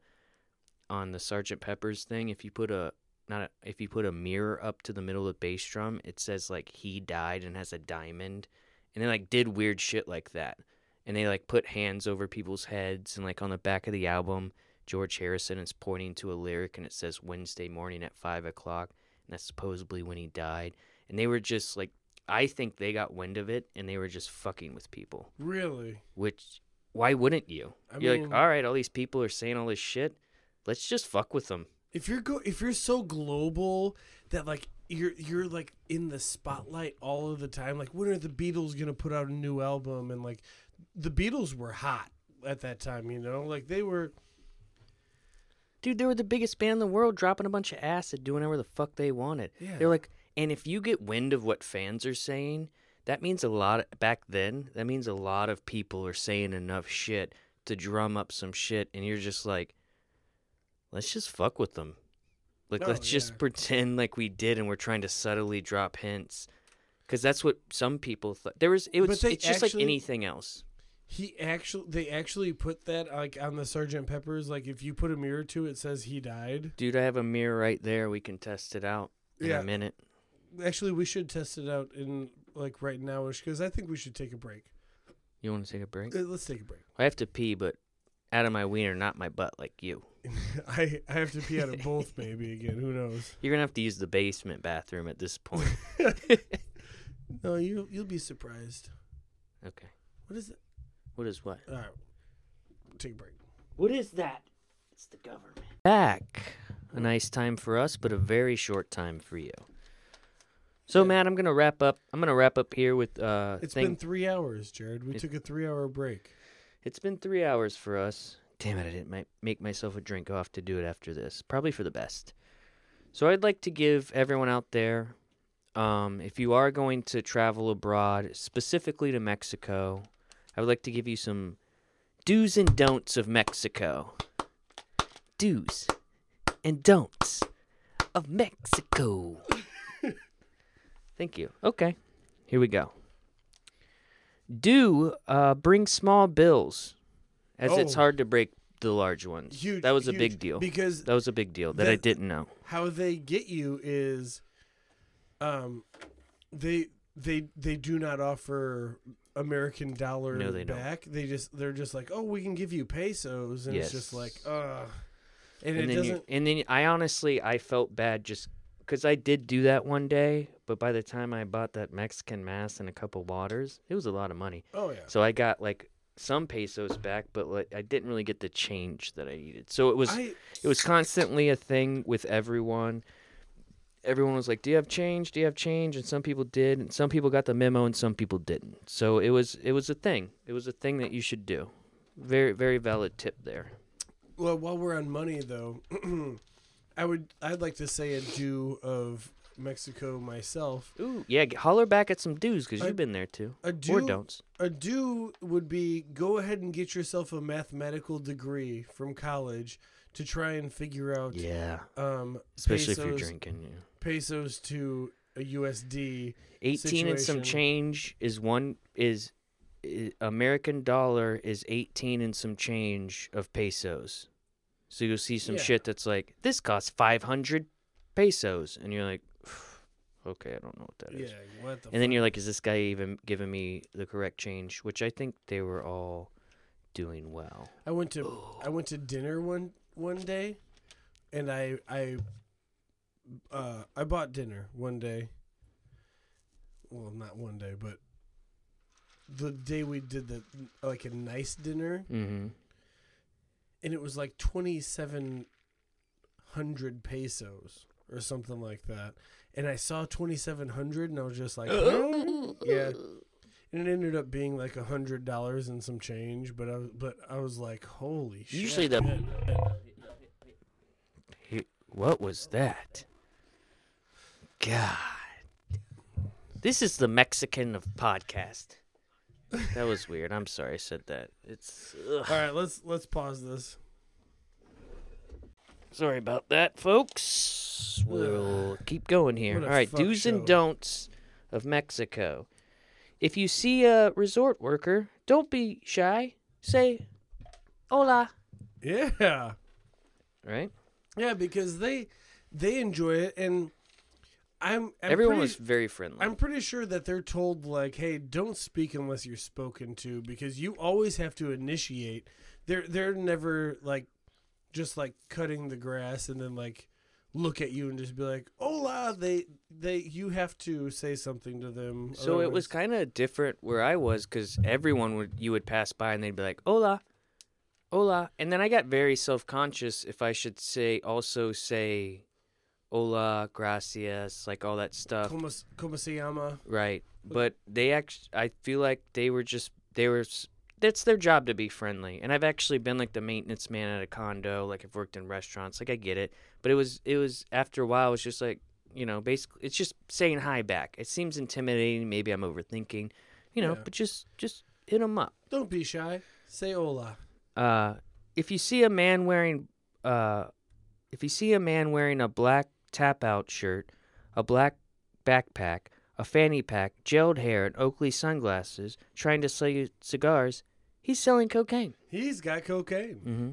on the Sergeant Pepper's thing, if you put a not a, if you put a mirror up to the middle of the bass drum, it says like he died and has a diamond, and they like did weird shit like that, and they like put hands over people's heads, and like on the back of the album, George Harrison is pointing to a lyric and it says Wednesday morning at five o'clock, and that's supposedly when he died, and they were just like. I think they got wind of it and they were just fucking with people. really, Which, why wouldn't you? I You're mean- like, all right, all these people are saying all this shit. Let's just fuck with them. If you're go, if you're so global that like you're you're like in the spotlight all of the time, like when are the Beatles gonna put out a new album? And like the Beatles were hot at that time, you know, like they were. Dude, they were the biggest band in the world, dropping a bunch of acid, doing whatever the fuck they wanted. Yeah. They're like, and if you get wind of what fans are saying, that means a lot. back then, that means a lot of people are saying enough shit to drum up some shit, and you're just like, let's just fuck with them. Like, Oh, let's just pretend like we did, and we're trying to subtly drop hints, because that's what some people thought. There was, it was, it's just like anything else. He actually, they actually put that like on the Sergeant Pepper's. Like, if you put a mirror to it, it says he died. Dude, I have a mirror right there. We can test it out in Yeah. a minute. Actually, we should test it out in like right now, because I think we should take a break. You want to take a break? Uh, Let's take a break. I have to pee, but out of my wiener, not my butt, like you. I I have to pee out of both, maybe again. Who knows? You're gonna have to use the basement bathroom at this point. No, you you'll be surprised. okay. What is it? What is what? All right, take a break. What is that? It's the government. Back. A nice time for us, but a very short time for you. So, Yeah. Matt, I'm gonna wrap up. I'm gonna wrap up here with uh. It's thing- been three hours, Jarrod. We It- took a three-hour break. It's been three hours for us. Damn it, I didn't make myself a drink. Have to do it after this. Probably for the best. So I'd like to give everyone out there, um, if you are going to travel abroad, specifically to Mexico, I would like to give you some do's and don'ts of Mexico. Do's and don'ts of Mexico. Thank you. Okay, here we go. Do uh, bring small bills, as it's Oh. hard to break the large ones. Huge. that was a huge, big deal. because That was a big deal that I that- didn't know. how they get you is, um, they they they do not offer American dollar No, they don't. back. They just they're just like, oh, we can give you pesos, and it's just Yes. like, uh, and, And, it then, doesn't. and then I honestly I felt bad just because I did do that one day, but by the time I bought that Mexican mask and a couple waters, it was a lot of money. Oh yeah. So I got like some pesos back, but like I didn't really get the change that I needed. So it was I it was constantly a thing with everyone. Everyone was like, "Do you have change? Do you have change?" And some people did, and some people got the memo, and some people didn't. So it was it was a thing. It was a thing that you should do. Very very valid tip there. well, while we're on money though, I would I'd like to say a do of Mexico myself. Ooh, yeah, holler back at some dudes because you've been there too, A or do don'ts. a do would be go ahead and get yourself a mathematical degree from college to try and figure out Yeah, um especially if you're pesos, drinking. Yeah. pesos to a USD. Eighteen and some change is one is American dollar is 18 and some change of pesos. So you'll see some Yeah. shit that's like, this costs 500 pesos. And you're like, okay, I don't know what that is. Yeah, what the And then you're like, is this guy even giving me the correct change? Which I think they were all doing well. I went to I went to dinner one one day, and I I uh, I bought dinner one day. Well, not one day, but the day we did the like a nice dinner, Mm-hmm. And it was like twenty seven hundred pesos or something like that. And I saw twenty seven hundred, and I was just like, uh-huh. "Huh?" yeah. And it ended up being like a hundred dollars and some change, but I was, but I was like, holy shit! Usually the- What was that? God. This is the Mexican of podcast. That was weird. I'm sorry I said that. It's ugh. All right, let's let's pause this. sorry about that, folks. We'll keep going here. All right, fuck do's show. and don'ts of Mexico. If you see a resort worker, don't be shy. Say hola, Yeah, right? yeah, because they they enjoy it, and I'm, I'm Everyone pretty, was very friendly. I'm pretty sure that they're told like, hey, don't speak unless you're spoken to, because you always have to initiate. They're they're never like just like cutting the grass and then like look at you and just be like, hola. They they you have to say something to them. So it was kind of different where I was because everyone would you would pass by and they'd be like hola, hola, and then I got very self conscious if I should say also say hola, gracias, like all that stuff, como, como se llama. right? But they actually, I feel like they were just they were. That's their job to be friendly, and I've actually been like the maintenance man at a condo. Like I've worked in restaurants, like I get it. But it was it was after a while, it was just like you know, basically, it's just saying hi back. It seems intimidating. Maybe I'm overthinking, you know. Yeah. But just just hit them up. Don't be shy. Say hola. Uh, if you see a man wearing uh, if you see a man wearing a black tap out shirt, a black backpack, a fanny pack, gelled hair, and Oakley sunglasses, trying to sell you cigars, he's selling cocaine. He's got cocaine. Mm-hmm.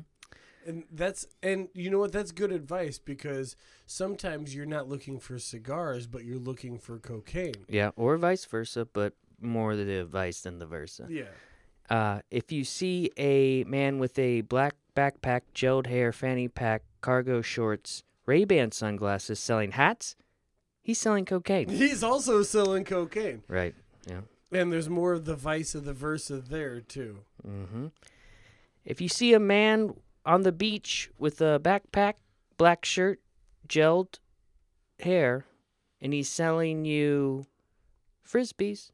And that's and you know what that's good advice because sometimes you're not looking for cigars but you're looking for cocaine. Yeah, or vice versa, but more the vice than the versa. Yeah. Uh, if you see a man with a black backpack, gelled hair, fanny pack, cargo shorts, Ray-Ban sunglasses selling hats, he's selling cocaine. He's also selling cocaine. right. Yeah. And there's more of the vice of the versa there too. Mm-hmm. If you see a man on the beach with a backpack, black shirt, gelled hair, and he's selling you frisbees,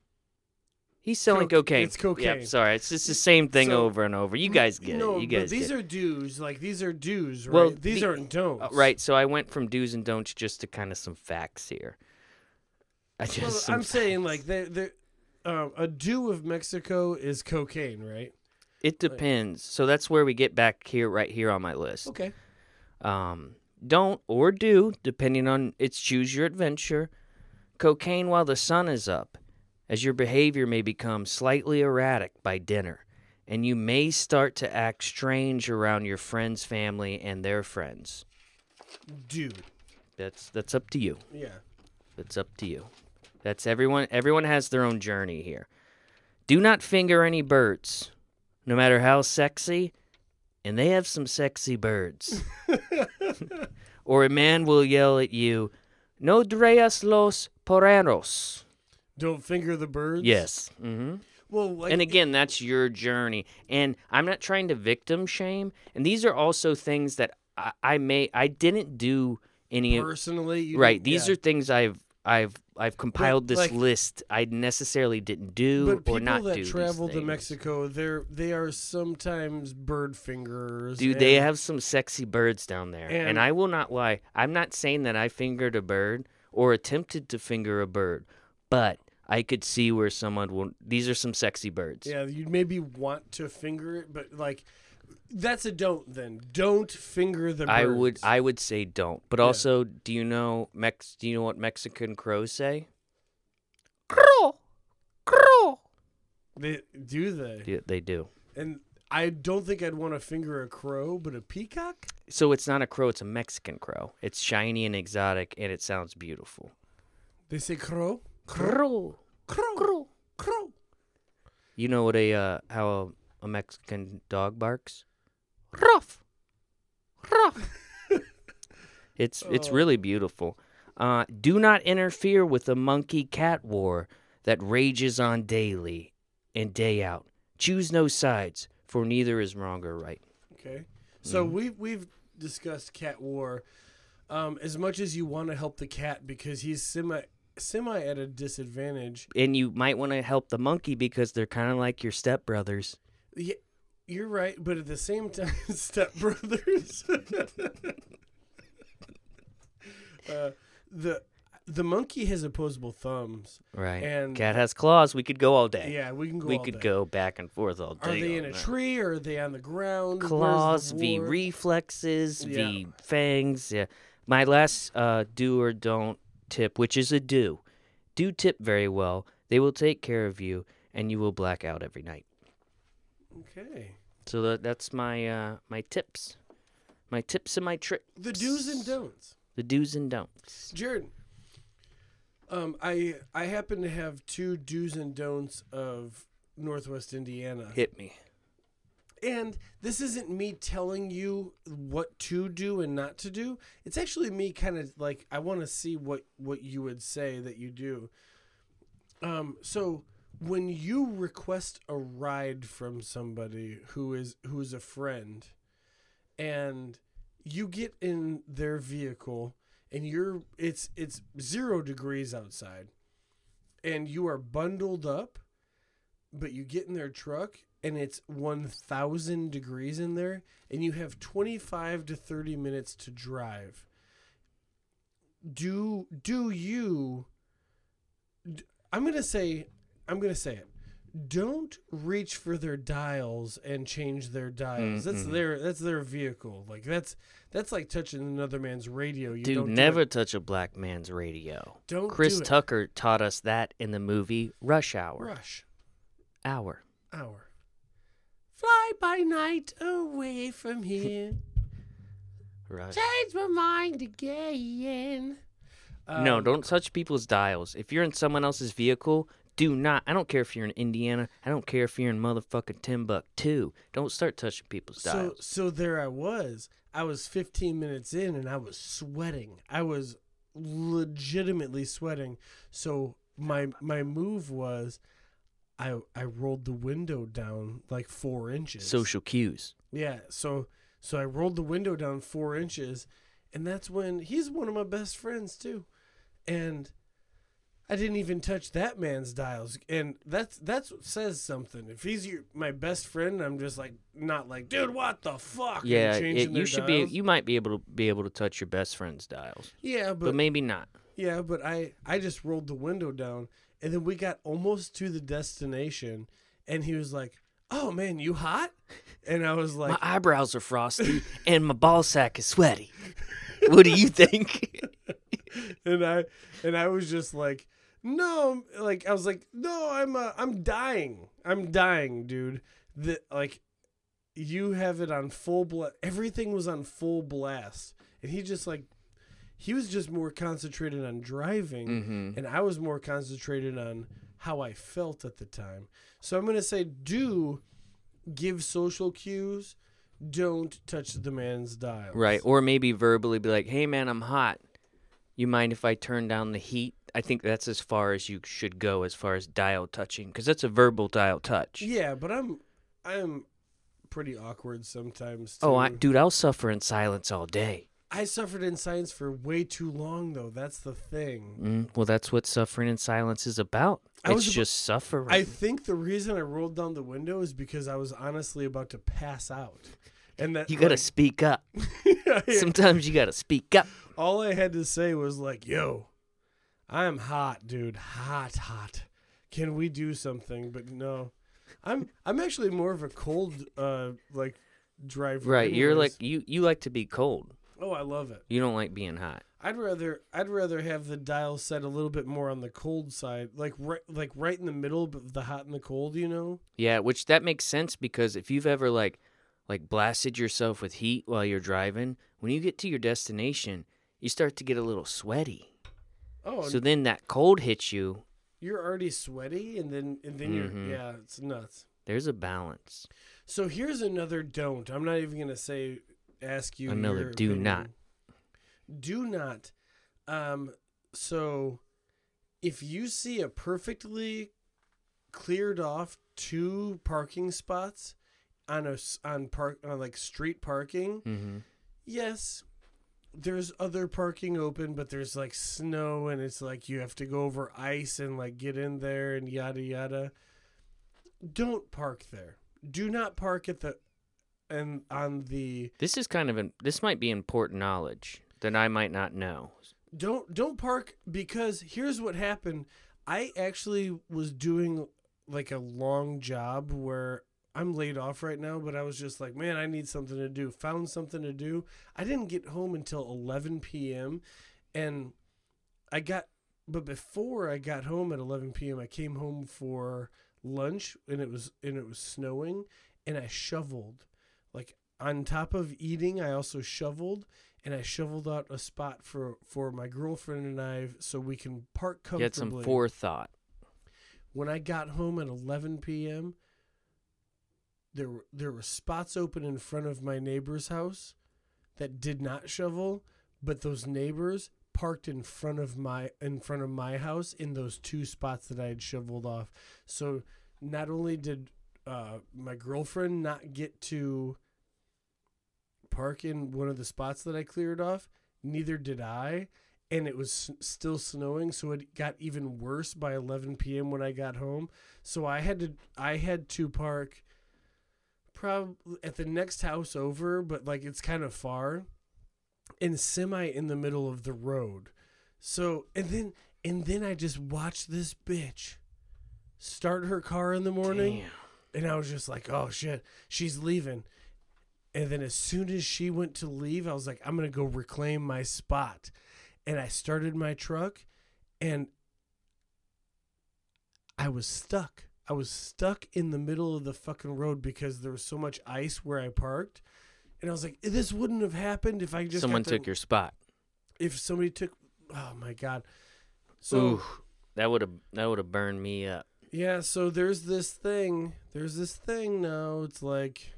he's selling Coke- cocaine. it's cocaine. Yep, sorry, it's just the same thing So- over and over. You guys get no, it. You but guys these are do's. Like these are do's, right? Well, these the- aren't don'ts. Uh, right. So I went from do's and don'ts just to kind of some facts here. I just. Well, I'm saying like they they um, a do of Mexico is cocaine, right? it depends. So that's where we get back here, right here on my list. Okay. Um, don't or do, depending on it's choose your adventure. Cocaine while the sun is up, as your behavior may become slightly erratic by dinner, and you may start to act strange around your friends' family and their friends. Dude. That's that's up to you. Yeah. That's up to you. That's everyone. Everyone has their own journey here. Do not finger any birds, no matter how sexy, and they have some sexy birds. or a man will yell at you, "No dreas los porreros." Don't finger the birds. Yes. hmm Well, like and again, that's your journey. And I'm not trying to victim shame. And these are also things that I, I may I didn't do any of personally, you right these yeah. are things i've i've i've compiled this like- list i necessarily didn't do But or people not that do these travel to. Mexico, they're they are sometimes bird fingers. dude they have some sexy birds down there and, And- i will not lie i'm not saying that i fingered a bird or attempted to finger a bird but i could see where someone will these are some sexy birds Yeah, you'd maybe want to finger it, but like that's a don't. Then don't finger the. Birds. i would i would say don't but also do you know mex do you know what mexican crows say crow crow They do they? Yeah, They do. And I don't think I'd want to finger a crow, but a peacock. So it's not a crow; it's a Mexican crow. It's shiny and exotic, and it sounds beautiful. They say crow, Crow, crow, crow. crow. You know what a uh, how a, a Mexican dog barks? Ruff, ruff. it's it's Oh. really beautiful. Uh, do not interfere with the monkey cat war that rages on daily and day out. Choose no sides, for neither is wrong or right. Okay. So Mm-hmm. we've we've discussed cat war. Um, as much as you want to help the cat because he's semi semi at a disadvantage. And you might want to help the monkey because they're kind of like your stepbrothers. Yeah, you're right, but at the same time, stepbrothers. uh, the the monkey has opposable thumbs. Right. And- cat has claws. We could go all day. Yeah, we can go. we could day. go back and forth all day. Are they in a tree or are they on the ground? Where's the claws v reflexes v fangs yeah my last uh, do or don't tip which is a do. Do tip very well. They will take care of you and you will black out every night. Okay. so that, that's my uh, my tips. My tips and my tricks. The do's and don'ts. the do's and don'ts. Jarrod, um, I I happen to have two do's and don'ts of Northwest Indiana, hit me and this isn't me telling you what to do and not to do. It's actually me kind of like I want to see what what you would say that you do. Um, so when you request a ride from somebody who is who is a friend, and you get in their vehicle and you're it's it's zero degrees outside and you are bundled up but you get in their truck and it's 1000 degrees in there and you have 25 to 30 minutes to drive. Do do you i'm going to say i'm going to say it. Don't reach for their dials and change their dials. That's Mm-mm. their that's their vehicle. Like that's that's like touching another man's radio. You dude don't never it. touch a black man's radio. Don't chris do it. tucker taught us that in the movie rush hour. Rush. Hour. Hour. Fly by night away from here. rush Change my mind again. no, Um, don't touch people's dials. If you're in someone else's vehicle, do not. I don't care if you're in Indiana. I don't care if you're in motherfucking Timbuktu. Don't start touching people's dials. So dials. so there I was. I was 15 minutes in and I was sweating. I was legitimately sweating. So my my move was I I rolled the window down like 4 inches. Social cues. Yeah, so so I rolled the window down four inches, and that's when he's one of my best friends too, and I didn't even touch that man's dials, and that's that's says something. If he's your my best friend, I'm just like not like, dude, what the fuck? Yeah, it, you should dials. be. You might be able to be able to touch your best friend's dials, yeah, but, but, maybe not. yeah, but I I just rolled the window down, and then we got almost to the destination, and he was like, "Oh man, you hot?" And I was like, my eyebrows are frosty and my ball sack is sweaty. what do you think? and I and I was just like, no, like I was like, no, I'm uh, I'm dying, I'm dying, dude. The like, you have it on full blast. Everything was on full blast, and he just like, he was just more concentrated on driving, mm-hmm. and I was more concentrated on how I felt at the time. So I'm gonna say, do give social cues. Don't touch the man's dial. Right, or maybe verbally be like, "Hey, man, I'm hot. You mind if I turn down the heat?" I think that's as far as you should go as far as dial touching, because that's a verbal dial touch. Yeah, but I'm I'm pretty awkward sometimes. Oh, I, dude, I'll suffer in silence all day. I suffered in silence for way too long though. That's the thing. Mm, well, that's what suffering in silence is about. I It's abo- just suffering. I think the reason I rolled down the window is because I was honestly about to pass out. And that you gotta like, speak up. yeah, Sometimes you gotta speak up. all I had to say was like, "Yo, I'm hot, dude. Hot, hot. Can we do something?" But no. I'm I'm actually more of a cold uh like driver. Right, you're like you. You like to be cold. Oh, I love it. You don't like being hot. I'd rather I'd rather have the dial set a little bit more on the cold side, like right like right in the middle, but the hot and the cold. You know. Yeah, which that makes sense because if you've ever like like blasted yourself with heat while you're driving, when you get to your destination, you start to get a little sweaty. Oh, So then that cold hits you. you're already sweaty, and then and then Mhm. you're yeah, it's nuts. There's a balance. So here's another don't. I'm not even gonna say ask you Another do opinion. not. Do not. Um. So, if you see a perfectly cleared off two parking spots on a on park on like street parking, Mm-hmm. yes, there's other parking open, but there's like snow and it's like you have to go over ice and like get in there and yada yada. Don't park there. Do not park at the and on the This is kind of an this might be important knowledge that I might not know. don't don't park because here's what happened. I actually was doing like a long job where I'm laid off right now, but I was just like, man, I need something to do. Found something to do. I didn't get home until 11 p.m. and I got but before I got home at 11 p.m., I came home for lunch and it was and it was snowing and I shoveled. Like on top of eating, I also shoveled and I shoveled out a spot for for my girlfriend and I so we can park comfortably. some forethought. when I got home at 11 p.m., there were there were spots open in front of my neighbor's house that did not shovel, but those neighbors parked in front of my in front of my house in those two spots that I had shoveled off. So not only did uh, my girlfriend not get to park in one of the spots that I cleared off, neither did I. And it was still snowing, so it got even worse by 11 p.m. when I got home. So I had to I had to park probably at the next house over, but like it's kind of far and semi in the middle of the road. So and then and then I just watched this bitch start her car in the morning Damn. And I was just like, "Oh shit, she's leaving." And then as soon as she went to leave, I was like, "I'm going to go reclaim my spot." And I started my truck and I was stuck. I was stuck in the middle of the fucking road because there was so much ice where I parked. And I was like, this wouldn't have happened if I just Someone the- took your spot. if somebody took oh my god. So Ooh, that would have that would have burned me up. Yeah, so there's this thing. There's this thing now. It's like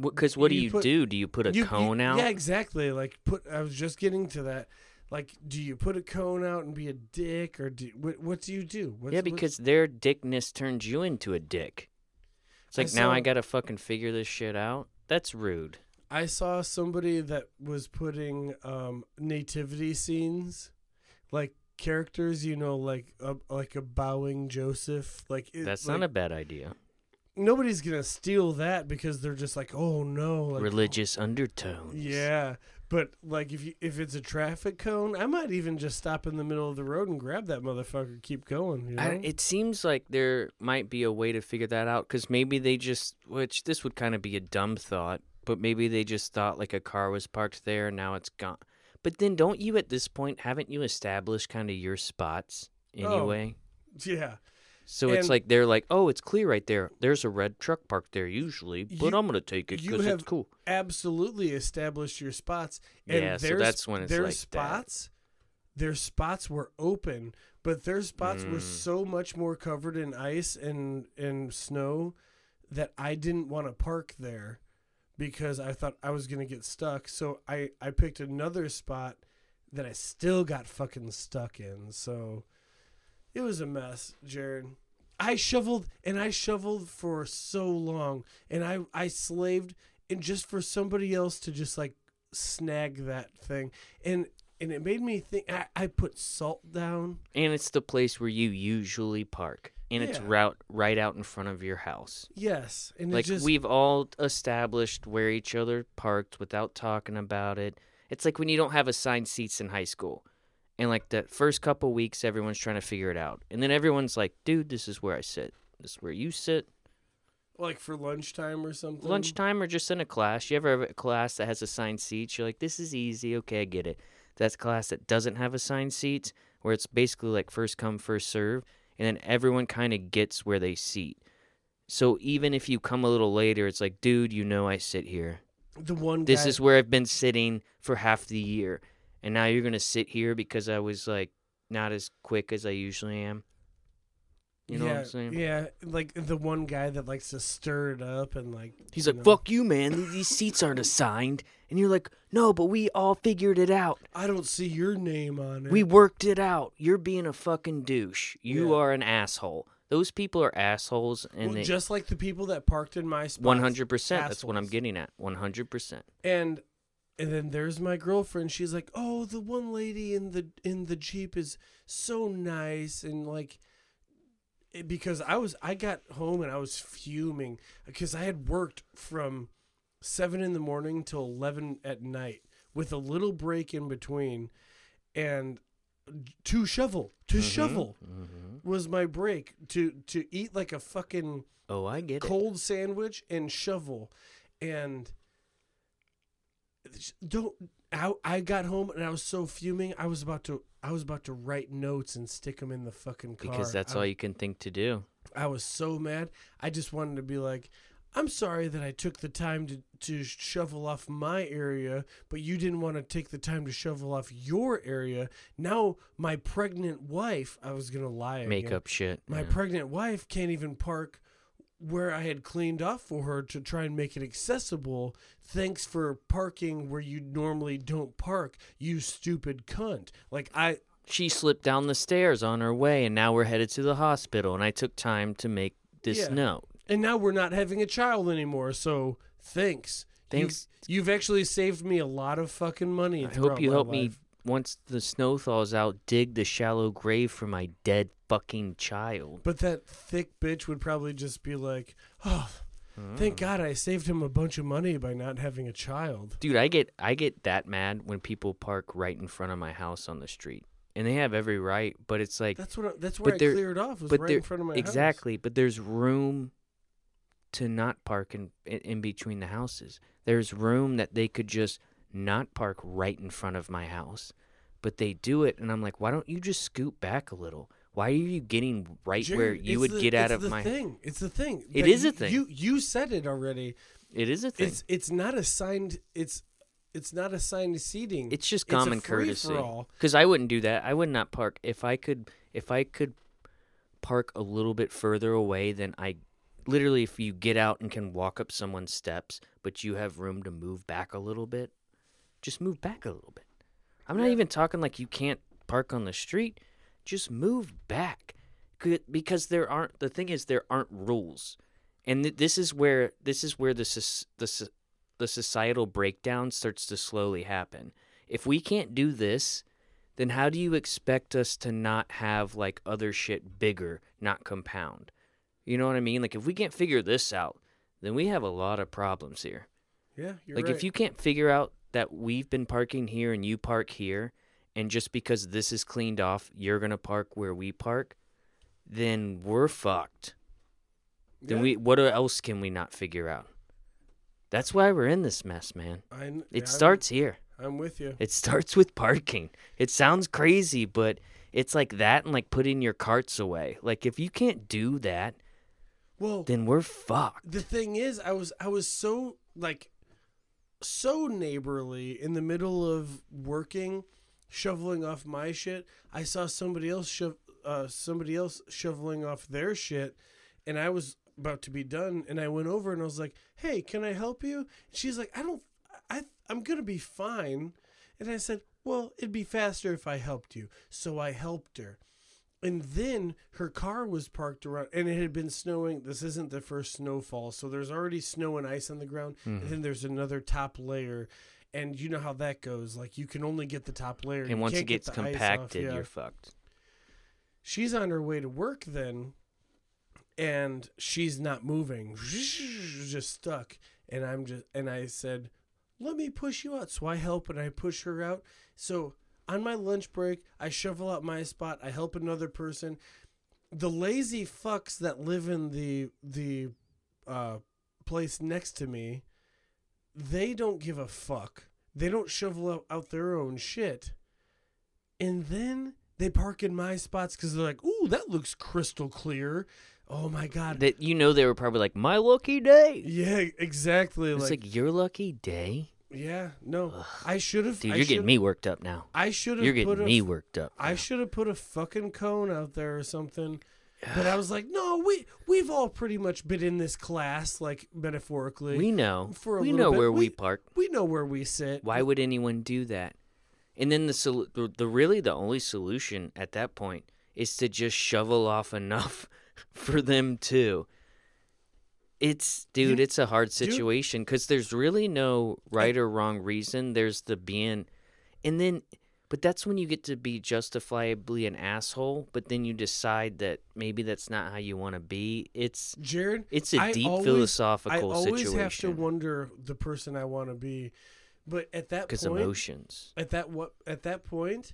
Because what do You you put- do? Do you put a you- you- cone out? Yeah, exactly. Like put. I was just getting to that. Like, do you put a cone out and be a dick, or do what? What do you do? What's, yeah, because their dickness turns you into a dick. It's I like now I gotta fucking figure this shit out. That's rude. I saw somebody that was putting um, nativity scenes, like characters. You know, like a, like a bowing Joseph. Like it, That's like, not a bad idea. nobody's gonna steal that because they're just like, oh no, like, Religious undertones. Yeah, but like if you if it's a traffic cone, I might even just stop in the middle of the road and grab that motherfucker, keep going. You know? I, it seems like there might be a way to figure that out because maybe they just, which this would kind of be a dumb thought, but maybe they just thought like a car was parked there and now it's gone. But then don't you at this point, haven't you established kind of your spots Oh, anyway? yeah, So it's like they're like, oh, it's clear right there. There's a red truck parked there usually, but You- I'm gonna take it because it's cool. absolutely established your spots. And Yeah, so that's when it's their like that. spots. Their spots were open, but their spots were Mm. so much more covered in ice and and snow that I didn't want to park there because I thought I was gonna get stuck. So I I picked another spot that I still got fucking stuck in. So it was a mess, Jarrod. I shoveled and I shoveled for so long and I I slaved and just for somebody else to just like snag that thing and and it made me think I, I put salt down And it's the place where you usually park, and it's route right out in front of your house. yes and like just we've all established where each other parked without talking about it. It's like when you don't have assigned seats in high school. And like the first couple weeks everyone's trying to figure it out. And then everyone's like, "Dude, this is where I sit. This is where you sit. Like for lunchtime or something. lunchtime or just in a class. You ever have a class that has assigned seats? You're like, this is easy. Okay, I get it. That's class that doesn't have assigned seats, where it's basically like first come, first serve, and then everyone kind of gets where they seat. So even if you come a little later, it's like, dude, you know I sit here. The one. This guy- is where I've been sitting for half the year, and now you're gonna sit here because I was like not as quick as I usually am. You know yeah, what I'm saying? Yeah, like the one guy that likes to stir it up and like. He's like, know, "Fuck you, man! These seats aren't assigned." And you're like, "No, but we all figured it out. I don't see your name on it. We worked it out. You're being a fucking douche. You Yeah. are an asshole. Those people are assholes, and Well, they just like the people that parked in my spot. one hundred percent. That's what I'm getting at. One hundred percent. And and then there's my girlfriend. She's like, "Oh, the one lady in the in the jeep is so nice," and like. It- Because I was, I got home and I was fuming because I had worked from seven in the morning till eleven at night with a little break in between, and to shovel, to mm-hmm, shovel mm-hmm. was my break to to eat like a fucking Oh, I get it. cold sandwich and shovel and don't I, I got home and I was so fuming I was about to I was about to write notes and stick them in the fucking car Because that's I, all you can think to do. I was so mad I just wanted to be like I'm sorry that I took the time to, to shovel off my area, but you didn't want to take the time to shovel off your area. Now my pregnant wife, I was gonna lie. again. Makeup shit. My yeah. pregnant wife can't even park where I had cleaned off for her to try and make it accessible. Thanks for parking where you normally don't park, you stupid cunt. Like I she slipped down the stairs on her way, and now we're headed to the hospital. And I took time to make this Yeah. note. and now we're not having a child anymore, so thanks. Thanks. You've, you've actually saved me a lot of fucking money. I hope you help me. Once the snow thaws out. Dig the shallow grave for my dead fucking child. But that thick bitch would probably just be like, "Oh, thank mm. God I saved him a bunch of money by not having a child." Dude, I get I get that mad when people park right in front of my house on the street, and they have every right. But it's like, That's what. I, that's where I there- cleared off. Was right there in front of my house. exactly. But there's room to not park in, in in between the houses. There's room that they could just not park right in front of my house, but they do it, and I'm like, why don't you just scoot back a little? Why are you getting right where you would the- get out it's of my? thing. It's the thing. It is a thing. You you said it already. It is a thing. It's it's not assigned. It's it's not assigned seating. It's just It's common courtesy. free-for-all. Because I wouldn't do that. I would not park if I could. If I could park a little bit further away than I. Literally, if you get out and can walk up someone's steps, but you have room to move back a little bit, just move back a little bit. I'm not even talking like you can't park on the street. Just move back, because there aren't. The thing is, there aren't rules, and th- this is where this is where the the the societal breakdown starts to slowly happen. If we can't do this, then how do you expect us to not have like other shit bigger, not compound? You know what I mean? Like if we can't figure this out, then we have a lot of problems here. Yeah, you're like right. if you can't figure out that we've been parking here and you park here, and just because this is cleaned off, you're gonna park where we park, then we're fucked. Then Yeah, we what else can we not figure out? That's why we're in this mess, man. I, It yeah, starts here. I'm, I'm with you. It starts with parking. It sounds crazy, but it's like that and like putting your carts away. Like if you can't do that, Well, then we're fucked. the thing is, I was I was so like so neighborly in the middle of working, shoveling off my shit. I saw somebody else shove uh, somebody else shoveling off their shit, and I was about to be done, and I went over and I was like, "Hey, can I help you?" She's like, "I don't, I I'm gonna be fine," and I said, "Well, it'd be faster if I helped you," so I helped her. And then her car was parked around, and it had been snowing. This isn't the first snowfall, so there's already snow and ice on the ground, and hmm. then there's another top layer. And you know how that goes. Like you can only get the top layer, And You once it gets compacted, yeah. you're fucked. She's on her way to work then, and she's not moving, just stuck. And I'm just, and I said, "Let me push you out." So I help and I push her out. So on my lunch break, I shovel out my spot. I help another person. The lazy fucks that live in the the uh, place next to me, they don't give a fuck. They don't shovel out, out their own shit, and then they park in my spots because they're like, "Ooh, that looks crystal clear." Oh my god! That you know they were probably like my lucky day. yeah, exactly. It's like, like, your lucky day, yeah, no, I should have. dude. I you're getting me worked up now. I should have. You're getting a me worked up. I should have put a fucking cone out there or something. But I was like, no, we we've all pretty much been in this class, like metaphorically. we know. for a we know bit. where we, We- park. we know where we sit. Why would anyone do that? And then the, sol- the the really the only solution at that point is to just shovel off enough for them too. It's dude, You- it's a hard situation because there's really no right or wrong reason. There's the being, and then, but that's when you get to be justifiably an asshole. But then you decide that maybe that's not how you want to be. It's Jarrod? it's a I deep always- philosophical I always situation have to wonder the person I want to be. But at that because emotions. at that what at that point,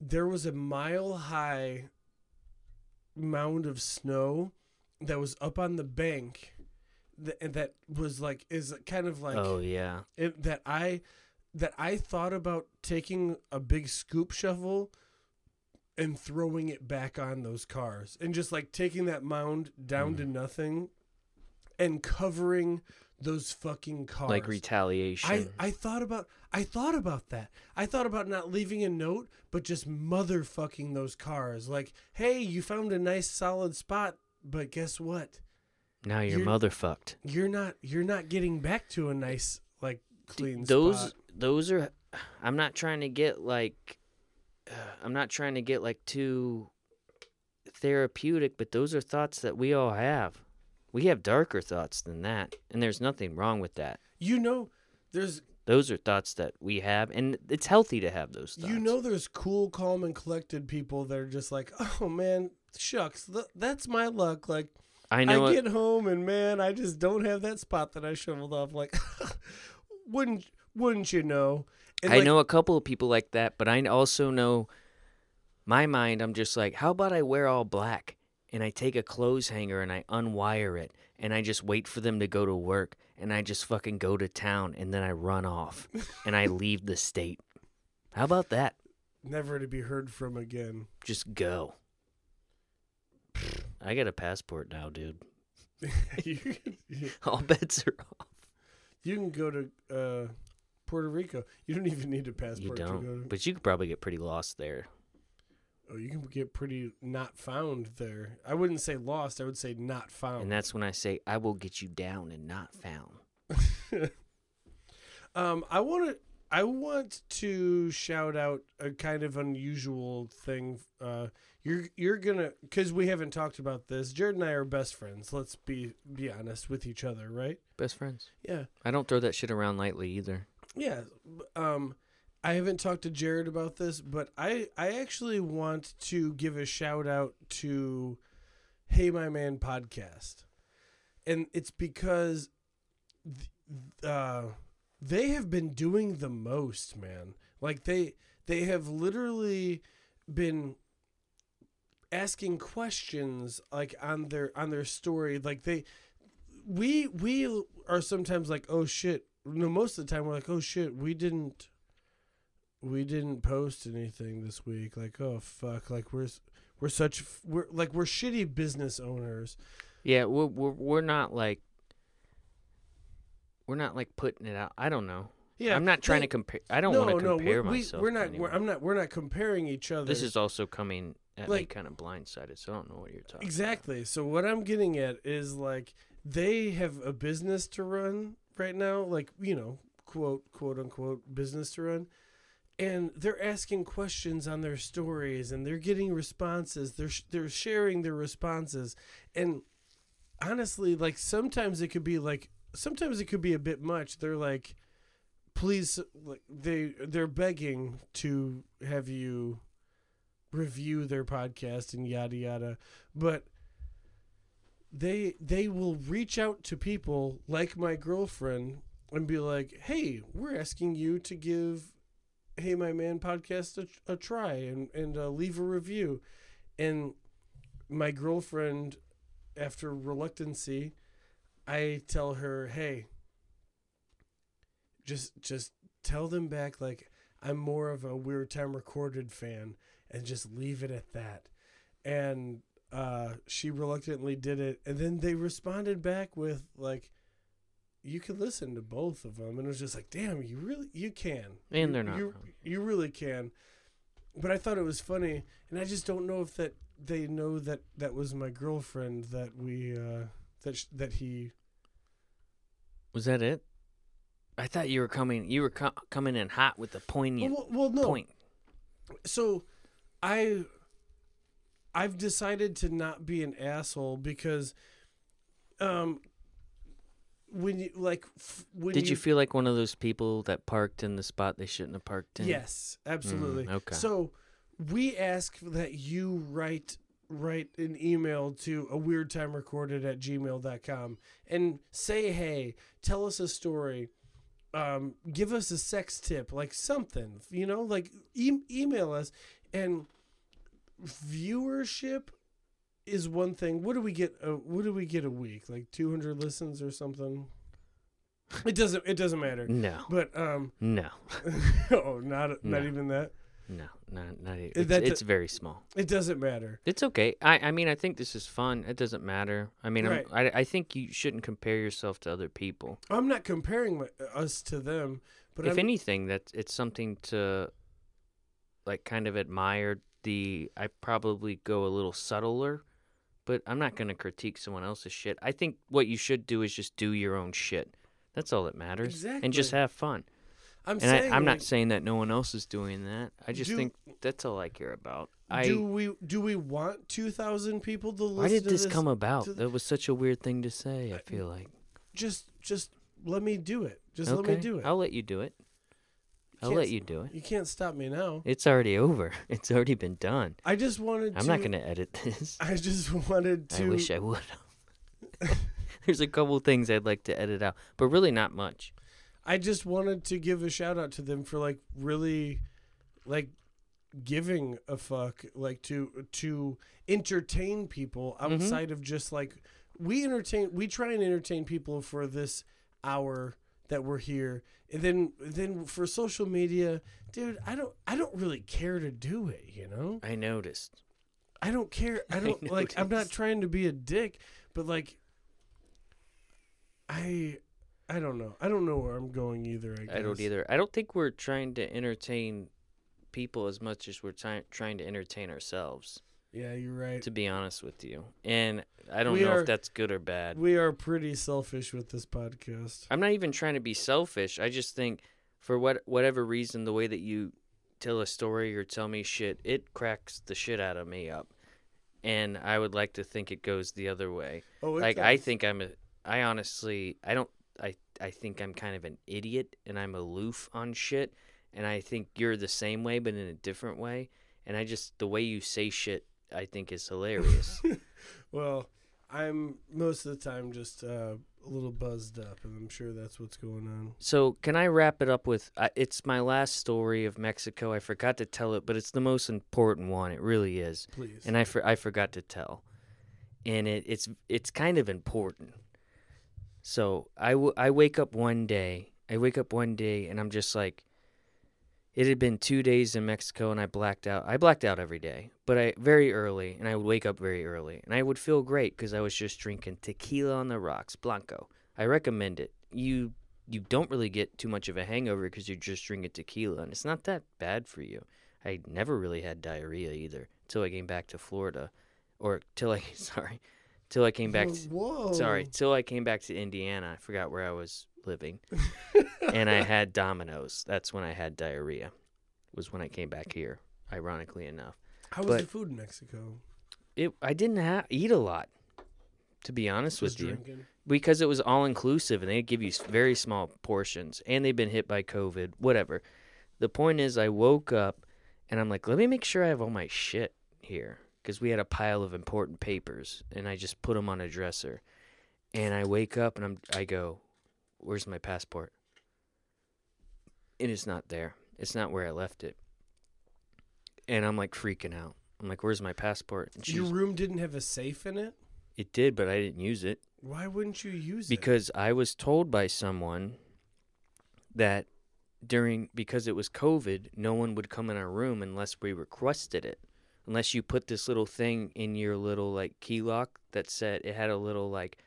there was a mile high mound of snow that was up on the bank, that, that was like is kind of like oh yeah. it, that I that I thought about taking a big scoop shovel and throwing it back on those cars and just like taking that mound down to mm. nothing and covering those fucking cars like retaliation. I, I thought about I thought about that. I thought about not leaving a note, but just motherfucking those cars. Like, hey, you found a nice solid spot, but guess what? now you're, you're- mother fucked. You're not you're not getting back to a nice like clean Those spot. those are. I'm not trying to get like. I'm not trying to get like too therapeutic, but those are thoughts that we all have. We have darker thoughts than that, and there's nothing wrong with that. You know, there's Those are thoughts that we have, and it's healthy to have those thoughts. you know there's cool, calm, and collected people that are just like, oh man, shucks, th- that's my luck. Like I I, know. it- get home and man, I just don't have that spot that I shoveled off. Like, wouldn't wouldn't you know? And I like, know a couple of people like that, but I also know my mind. I'm just like, how about I wear all black and I take a clothes hanger and I unwire it and I just wait for them to go to work and I just fucking go to town and then I run off and I leave the state. How about that? never to be heard from again. Just go. I got a passport now, dude. you, can, All bets are off. you can go to uh, Puerto Rico. You don't even need a You passport to go. don't, To, but you could probably get pretty lost there. Oh, you can get pretty not found there. I wouldn't say lost. I would say not found. And that's when I say, I will get you down and not found. Um, I want to. I want to shout out a kind of unusual thing. Uh, you're you're gonna because we haven't talked about this. Jarrod and I are best friends. Let's be be honest with each other, right? Best friends. Yeah, I don't throw that shit around lightly either. yeah. Um, I haven't talked to Jarrod about this, but I I actually want to give a shout out to Hey My Man podcast, and it's because uh, they have been doing the most, man. Like they they have literally been asking questions like on their on their story. Like they we we are sometimes like oh shit. No most of the time we're like oh shit we didn't we didn't post anything this week like oh fuck like we're we're such we're like we're shitty business owners Yeah, we're we're, we're not like we're not like putting it out. I don't know. yeah I'm not trying to compare. I don't no, want to no, compare we, we- myself. we're not we're, i'm not we're not comparing each other This is also coming at me Like- kind of blindsided, so I don't know what you're talking. Exactly. So what I'm getting at is like they have a business to run right now, like you know, quote quote unquote business to run, and they're asking questions on their stories and they're getting responses. They're they're sharing their responses, and honestly, like sometimes it could be like sometimes it could be a bit much. They're like, please, like they they're begging to have you review their podcast and yada yada but they they will reach out to people like my girlfriend and be like hey we're asking you to give hey my man podcast a, a try and and uh, leave a review and my girlfriend after reluctancy I tell her, "Hey, just just tell them back like I'm more of a Weird Time Recorded fan and just leave it at that." And uh, she reluctantly did it, and then they responded back with like, "You can listen to both of them," and it was just like, "Damn, you really you can." And You- they're not You, wrong. you really can. But I thought it was funny, and I just don't know if that they know that that was my girlfriend that we uh, that sh- that he. Was that it? I thought you were coming. You were co- coming in hot with a poignant Well, well, no. point. So, I. I've decided to not be an asshole because, um, when you like, f- when Did you, feel like one of those people that parked in the spot they shouldn't have parked in? Yes, absolutely. Mm, okay. So we ask that you write write an email to a weird time recorded at gmail.com and say hey tell us a story um, give us a sex tip like something you know like e- email us and viewership is one thing what do we get uh, what do we get a week like 200 listens or something it doesn't it doesn't matter No. but um No. oh not not No. even that No. Not. Not. Even, It's, it's very small. It doesn't matter. It's okay. I. I mean, I think this is fun. It doesn't matter. I mean, Right. I'm, I. I think you shouldn't compare yourself to other people. I'm not comparing my, us to them, but if I'm, anything, that it's something to, like, kind of admire. The I probably go a little subtler, but I'm not gonna critique someone else's shit. I think what you should do is just do your own shit. That's all that matters, Exactly. and just have fun. I'm And saying I, I'm like, not saying that no one else is doing that. I just Do- think that's all I care about. I do we do we want 2,000 people to listen why did to this come about? to- That was such a weird thing to say. I feel like Just just let me do it. Just okay, let me do it. I'll let you do it. I'll let you do it. You can't stop me now. It's already over. It's already been done. I just wanted to I'm to not gonna edit this. I just wanted to I wish I would. There's a couple things I'd like to edit out, but really not much. I just wanted to give a shout out to them for like really like giving a fuck like to to entertain people Mm-hmm. outside of just like we entertain we try and entertain people for this hour that we're here and then then for social media dude I don't I don't really care to do it you know I noticed. I don't care I don't like I'm not trying to be a dick but like I I don't know I don't know where I'm going either I, guess. I don't either. I don't think we're trying to entertain people as much as we're try- trying to entertain ourselves. Yeah, you're right. To be honest with you, and I don't We know are- if that's good or bad. We are pretty selfish with this podcast. I'm not even trying to be selfish. I just think for what whatever reason, the way that you tell a story or tell me shit, it cracks the shit out of me up. And I would like to think it goes the other way. Oh, it like I does. think I'm a I honestly I don't I I think I'm kind of an idiot and I'm aloof on shit and I think you're the same way but in a different way and I just the way you say shit I think is hilarious. Well, I'm most of the time just uh, a little buzzed up, and I'm sure that's what's going on. So can I wrap it up with? Uh, it's my last story of Mexico. I forgot to tell it, but it's the most important one. It really is, Please. and I for, I forgot to tell, and it, it's it's kind of important. So I, w- I wake up one day. I wake up one day, and I'm just like. It had been two days in Mexico, and I blacked out. I blacked out every day, but I very early, and I would wake up very early, and I would feel great because I was just drinking tequila on the rocks, blanco. I recommend it. You you don't really get too much of a hangover because you're just drinking tequila, and it's not that bad for you. I never really had diarrhea either until I came back to Florida, or till I sorry, till I came back. To, Whoa. sorry, till I came back to Indiana. I forgot where I was living, and I had Domino's. That's when I had diarrhea. Was when I came back here. Ironically enough, How was but- the food in Mexico? it I didn't ha- eat a lot. To be honest Just with you, because it was all inclusive and they give you very small portions and they've been hit by covid whatever the point is i woke up and i'm like let me make sure i have all my shit here because we had a pile of important papers and i just put them on a dresser and i wake up and i'm i go where's my passport? And it's not there. It's not where i left it. And i'm like freaking out. I'm like where's my passport? And she's Your room didn't have a safe in it. it did but i didn't use it. Why wouldn't you use it? because I was told by someone that during because it was COVID, no one would come in our room unless we requested it. Unless you put this little thing in your little like key lock that said it had a little like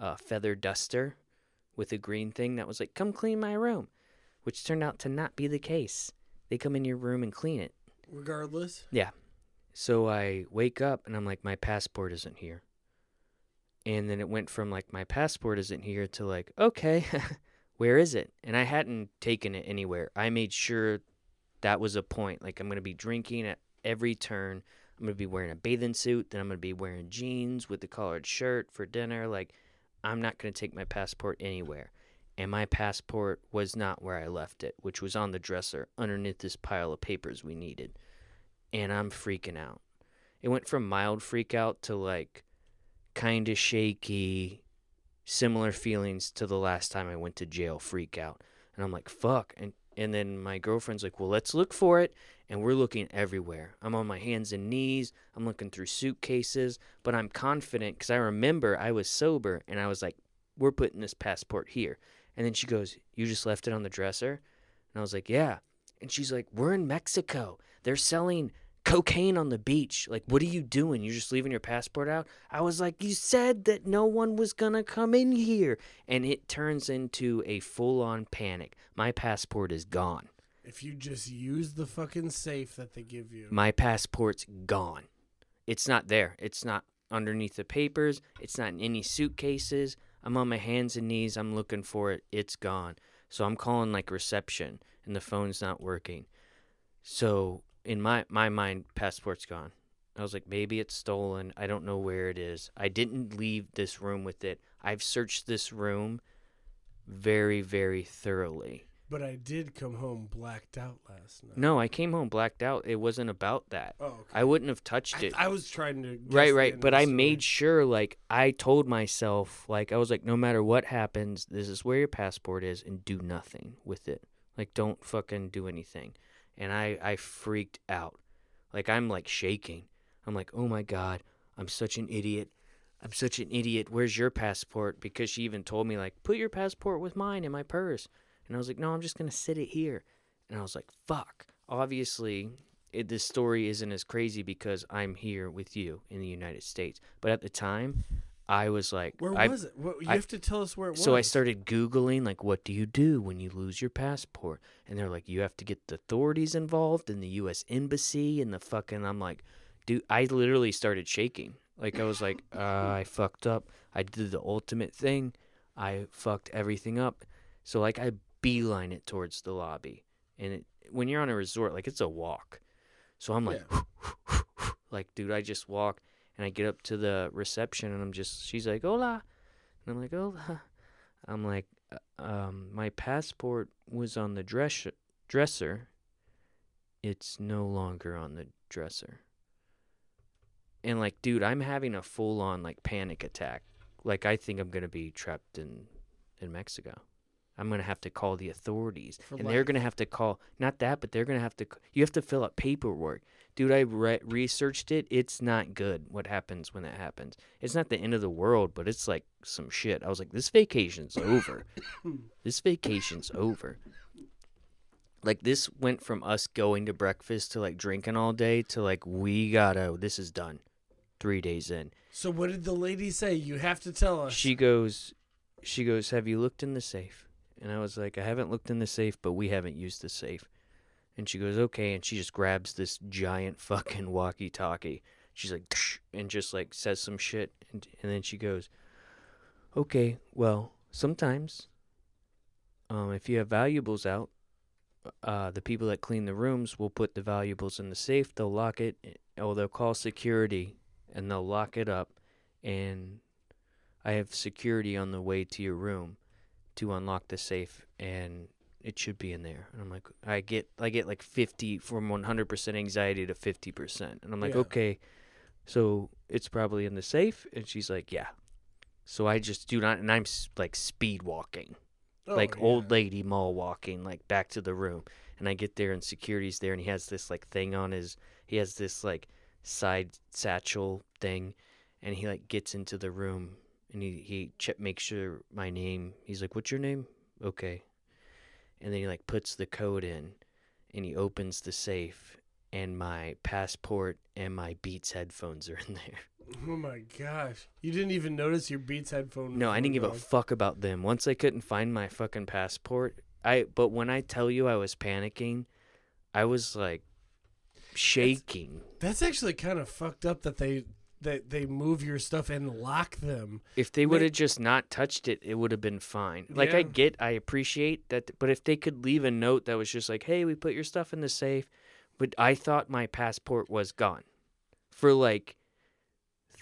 uh, feather duster with a green thing that was like, "Come clean my room," which turned out to not be the case. They come in your room and clean it. regardless. Yeah. So I wake up and I'm like, my passport isn't here. And then it went from like, my passport isn't here to like, okay, where is it? And I hadn't taken it anywhere. I made sure that was a point. Like, I'm going to be drinking at every turn. I'm going to be wearing a bathing suit. Then I'm going to be wearing jeans with the collared shirt for dinner. Like, I'm not going to take my passport anywhere. And my passport was not where I left it, which was on the dresser underneath this pile of papers we needed and I'm freaking out. It went from mild freak out to like kind of shaky, similar feelings to the last time I went to jail freak out. And I'm like, fuck. And and then my girlfriend's like, well, let's look for it. And we're looking everywhere. I'm on my hands and knees. I'm looking through suitcases, but I'm confident because I remember I was sober and I was like, we're putting this passport here. And then she goes, you just left it on the dresser? And I was like, yeah. And she's like, we're in Mexico. They're selling cocaine on the beach. Like, what are you doing? You're just leaving your passport out? I was like, you said that no one was going to come in here. And it turns into a full on panic. My passport is gone. If you just use the fucking safe that they give you. My passport's gone. It's not there. It's not underneath the papers. It's not in any suitcases. I'm on my hands and knees. I'm looking for it. It's gone. So I'm calling like reception and the phone's not working. So in my my mind, passport's gone. I was like, maybe it's stolen. I don't know where it is. I didn't leave this room with it. I've searched this room very, very thoroughly. But I did come home blacked out last night. No, I came home blacked out. It wasn't about that. Oh, okay. I wouldn't have touched it. I was trying to. Right, right. But I made sure, like, I told myself, like, I was like, no matter what happens, this is where your passport is, and do nothing with it. Like, don't fucking do anything. And I, I freaked out. Like, I'm like shaking. I'm like, oh my God, I'm such an idiot. I'm such an idiot. Where's your passport? Because she even told me, like, put your passport with mine in my purse. And I was like, no, I'm just going to sit it here. And I was like, fuck. Obviously, it, this story isn't as crazy because I'm here with you in the United States. But at the time, I was like, Where I, was it? What, you I- have to tell us where it was. so I started Googling, like, what do you do when you lose your passport? And they're like, you have to get the authorities involved and the U.S. Embassy and the fucking. I'm like, dude, I literally started shaking. Like, I was like, uh, I fucked up. I did the ultimate thing. I fucked everything up. So, like, I beeline it towards the lobby. And it, when you're on a resort, like, it's a walk. So I'm like, like, dude, I just walk and I get up to the reception and I'm just, she's like, hola. And I'm like, hola. I'm like, "Uh, um, my passport was on the dress dresser. It's no longer on the dresser. And like, dude, I'm having a full on like panic attack. Like, I think I'm gonna be trapped in in Mexico. I'm gonna have to call the authorities, For and they're gonna have to call not that, but they're gonna have to. You have to fill out paperwork, dude. I re- researched it. It's not good. What happens when that happens? It's not the end of the world, but it's like some shit. I was like, this vacation's over. this vacation's over. Like this went from us going to breakfast to like drinking all day to like we gotta. This is done. Three days in. So what did the lady say? You have to tell us. She goes, she goes, have you looked in the safe? And I was like, I haven't looked in the safe, but we haven't used the safe. And she goes, okay. And she just grabs this giant fucking walkie-talkie. She's like, and just like says some shit, and and then she goes, okay, well, sometimes, um, if you have valuables out, uh, the people that clean the rooms will put the valuables in the safe. They'll lock it, or they'll call security, and they'll lock it up, and I have security on the way to your room to unlock the safe and it should be in there. And I'm like I get I get like 50 from 100% anxiety to 50%. And I'm like, Yeah. "Okay. So it's probably in the safe?" And she's like, "Yeah." So I just do not and I'm like speed walking. Oh, like yeah. old lady mall walking like back to the room. And I get there and security's there and he has this like thing on his he has this like side satchel thing and he like gets into the room and he he check makes sure my name. He's like, "What's your name?" Okay, and then he like puts the code in, and he opens the safe, and my passport and my Beats headphones are in there. Oh my gosh! You didn't even notice your Beats headphone. No, I didn't give a fuck about them. Once I couldn't find my fucking passport, I but when I tell you I was panicking, I was like shaking. That's actually kind of fucked up that they that they move your stuff and lock them. If they would have just not touched it, it would have been fine. Like I get, I appreciate that, but if they could leave a note that was just like, "Hey, we put your stuff in the safe," but I thought my passport was gone for like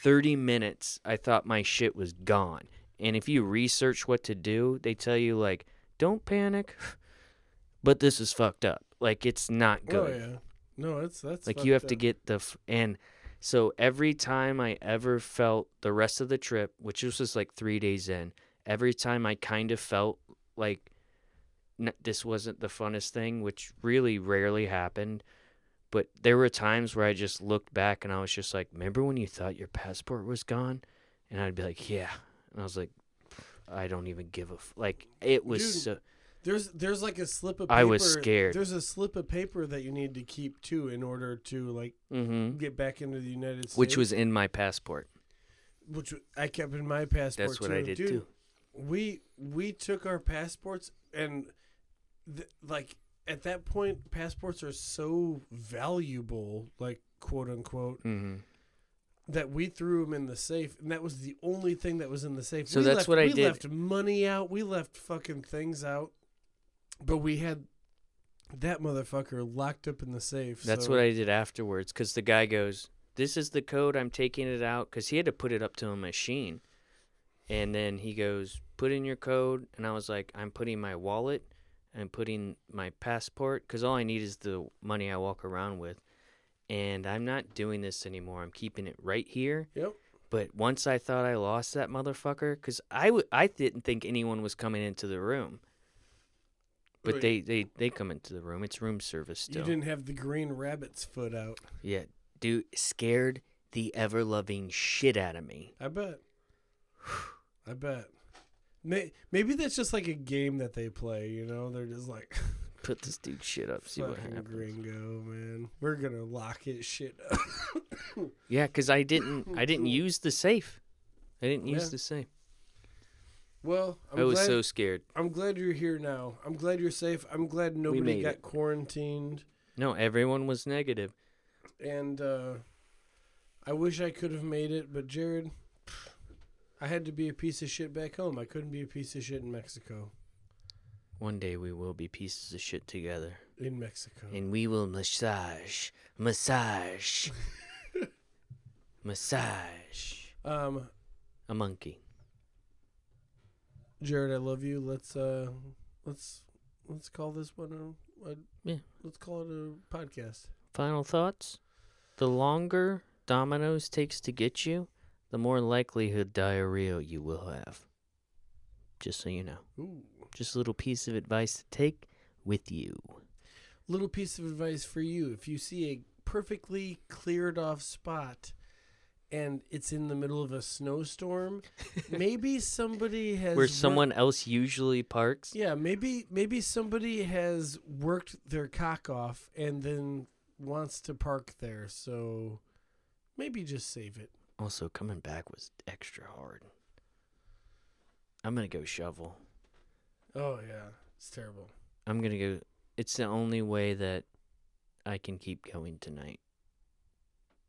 30 minutes. I thought my shit was gone. And if you research what to do, they tell you like, "Don't panic." But this is fucked up. Like it's not oh, good. Oh yeah. No, it's that's like you have fucked to get the f- and so every time i ever felt the rest of the trip which was just like three days in every time i kind of felt like n- this wasn't the funnest thing which really rarely happened but there were times where i just looked back and i was just like remember when you thought your passport was gone and i'd be like yeah and i was like i don't even give a f-. like it was Dude, so There's there's like a slip of paper. I was scared. There's a slip of paper that you need to keep too in order to like hmm get back into the United States. which was in my passport which I kept in my passport. That's what too. I did Dude, too. We we took our passports and th- like at that point, passports are so valuable, like quote unquote, hmm that we threw them in the safe, and that was the only thing that was in the safe. So We that's left- what I we did. left money out. We left fucking things out, but we had that motherfucker locked up in the safe. That's so- what I did afterwards because the guy goes, "This is the code. I'm taking it out because he had to put it up to a machine." And then he goes, "Put in your code," and I was like, "I'm putting my wallet, and putting my passport because all I need is the money I walk around with, and I'm not doing this anymore. I'm keeping it right here." Yep. But once I thought I lost that motherfucker, because I, w- I didn't think anyone was coming into the room. But Wait. they, they, they come into the room. It's room service still. You didn't have the green rabbit's foot out. Yeah, dude, scared the ever loving shit out of me. I bet. I bet. May- Maybe that's just like a game that they play. You know, they're just like Put this dude shit up, see what fucking happens. gringo, man. We're gonna lock his shit up. Yeah, because I didn't, I didn't use the safe. I didn't use Yeah. the safe. Well, I'm i was glad. so scared. I'm glad you're here now. I'm glad you're safe. I'm glad nobody got it. quarantined. No, everyone was negative. And uh, I wish I could have made it, but Jarrod, I had to be a piece of shit back home. I couldn't be a piece of shit in Mexico. One day we will be pieces of shit together, In Mexico. and we will massage, massage, massage Um, a monkey. Jarrod, I love you. Let's uh, let's let's call this one a, a Yeah. Let's call it a podcast. Final thoughts? The longer Domino's takes to get you, the more likelihood diarrhea you will have. Just so you know. Ooh. Just a little piece of advice to take with you. Little piece of advice for you: if you see a perfectly cleared off spot. And it's in the middle of a snowstorm. Maybe somebody has Where someone else usually parks. Yeah, maybe maybe somebody has worked their cock off and then wants to park there. So maybe just save it. Also, coming back was extra hard. I'm going to go shovel. Oh yeah, it's terrible. I'm going to go. It's the only way that I can keep going tonight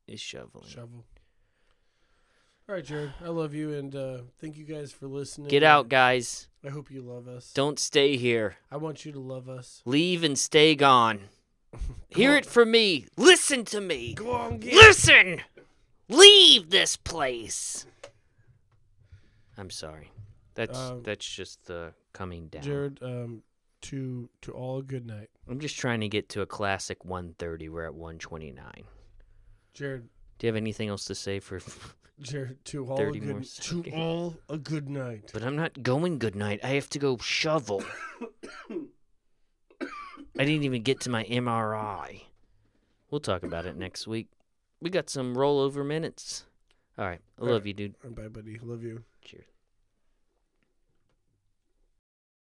is shoveling. Shovel. All right, Jarrod. I love you and uh, thank you guys for listening. Get out, guys. I hope you love us. Don't stay here. I want you to love us. Leave and stay gone. Hear on. it from me. Listen to me. Go on, get. Listen. Leave this place. I'm sorry. That's Um, that's just the coming down. Jarrod, um, to to all good night. I'm just trying to get to a classic 130. We're at 129. Jarrod, Do you have anything else to say for? To all a 30 more good to seconds. all a good night. But I'm not going good night. I have to go shovel. I didn't even get to my MRI. We'll talk about it next week. We got some rollover minutes. All right. I love you, dude. Bye, buddy. Love you. Cheers.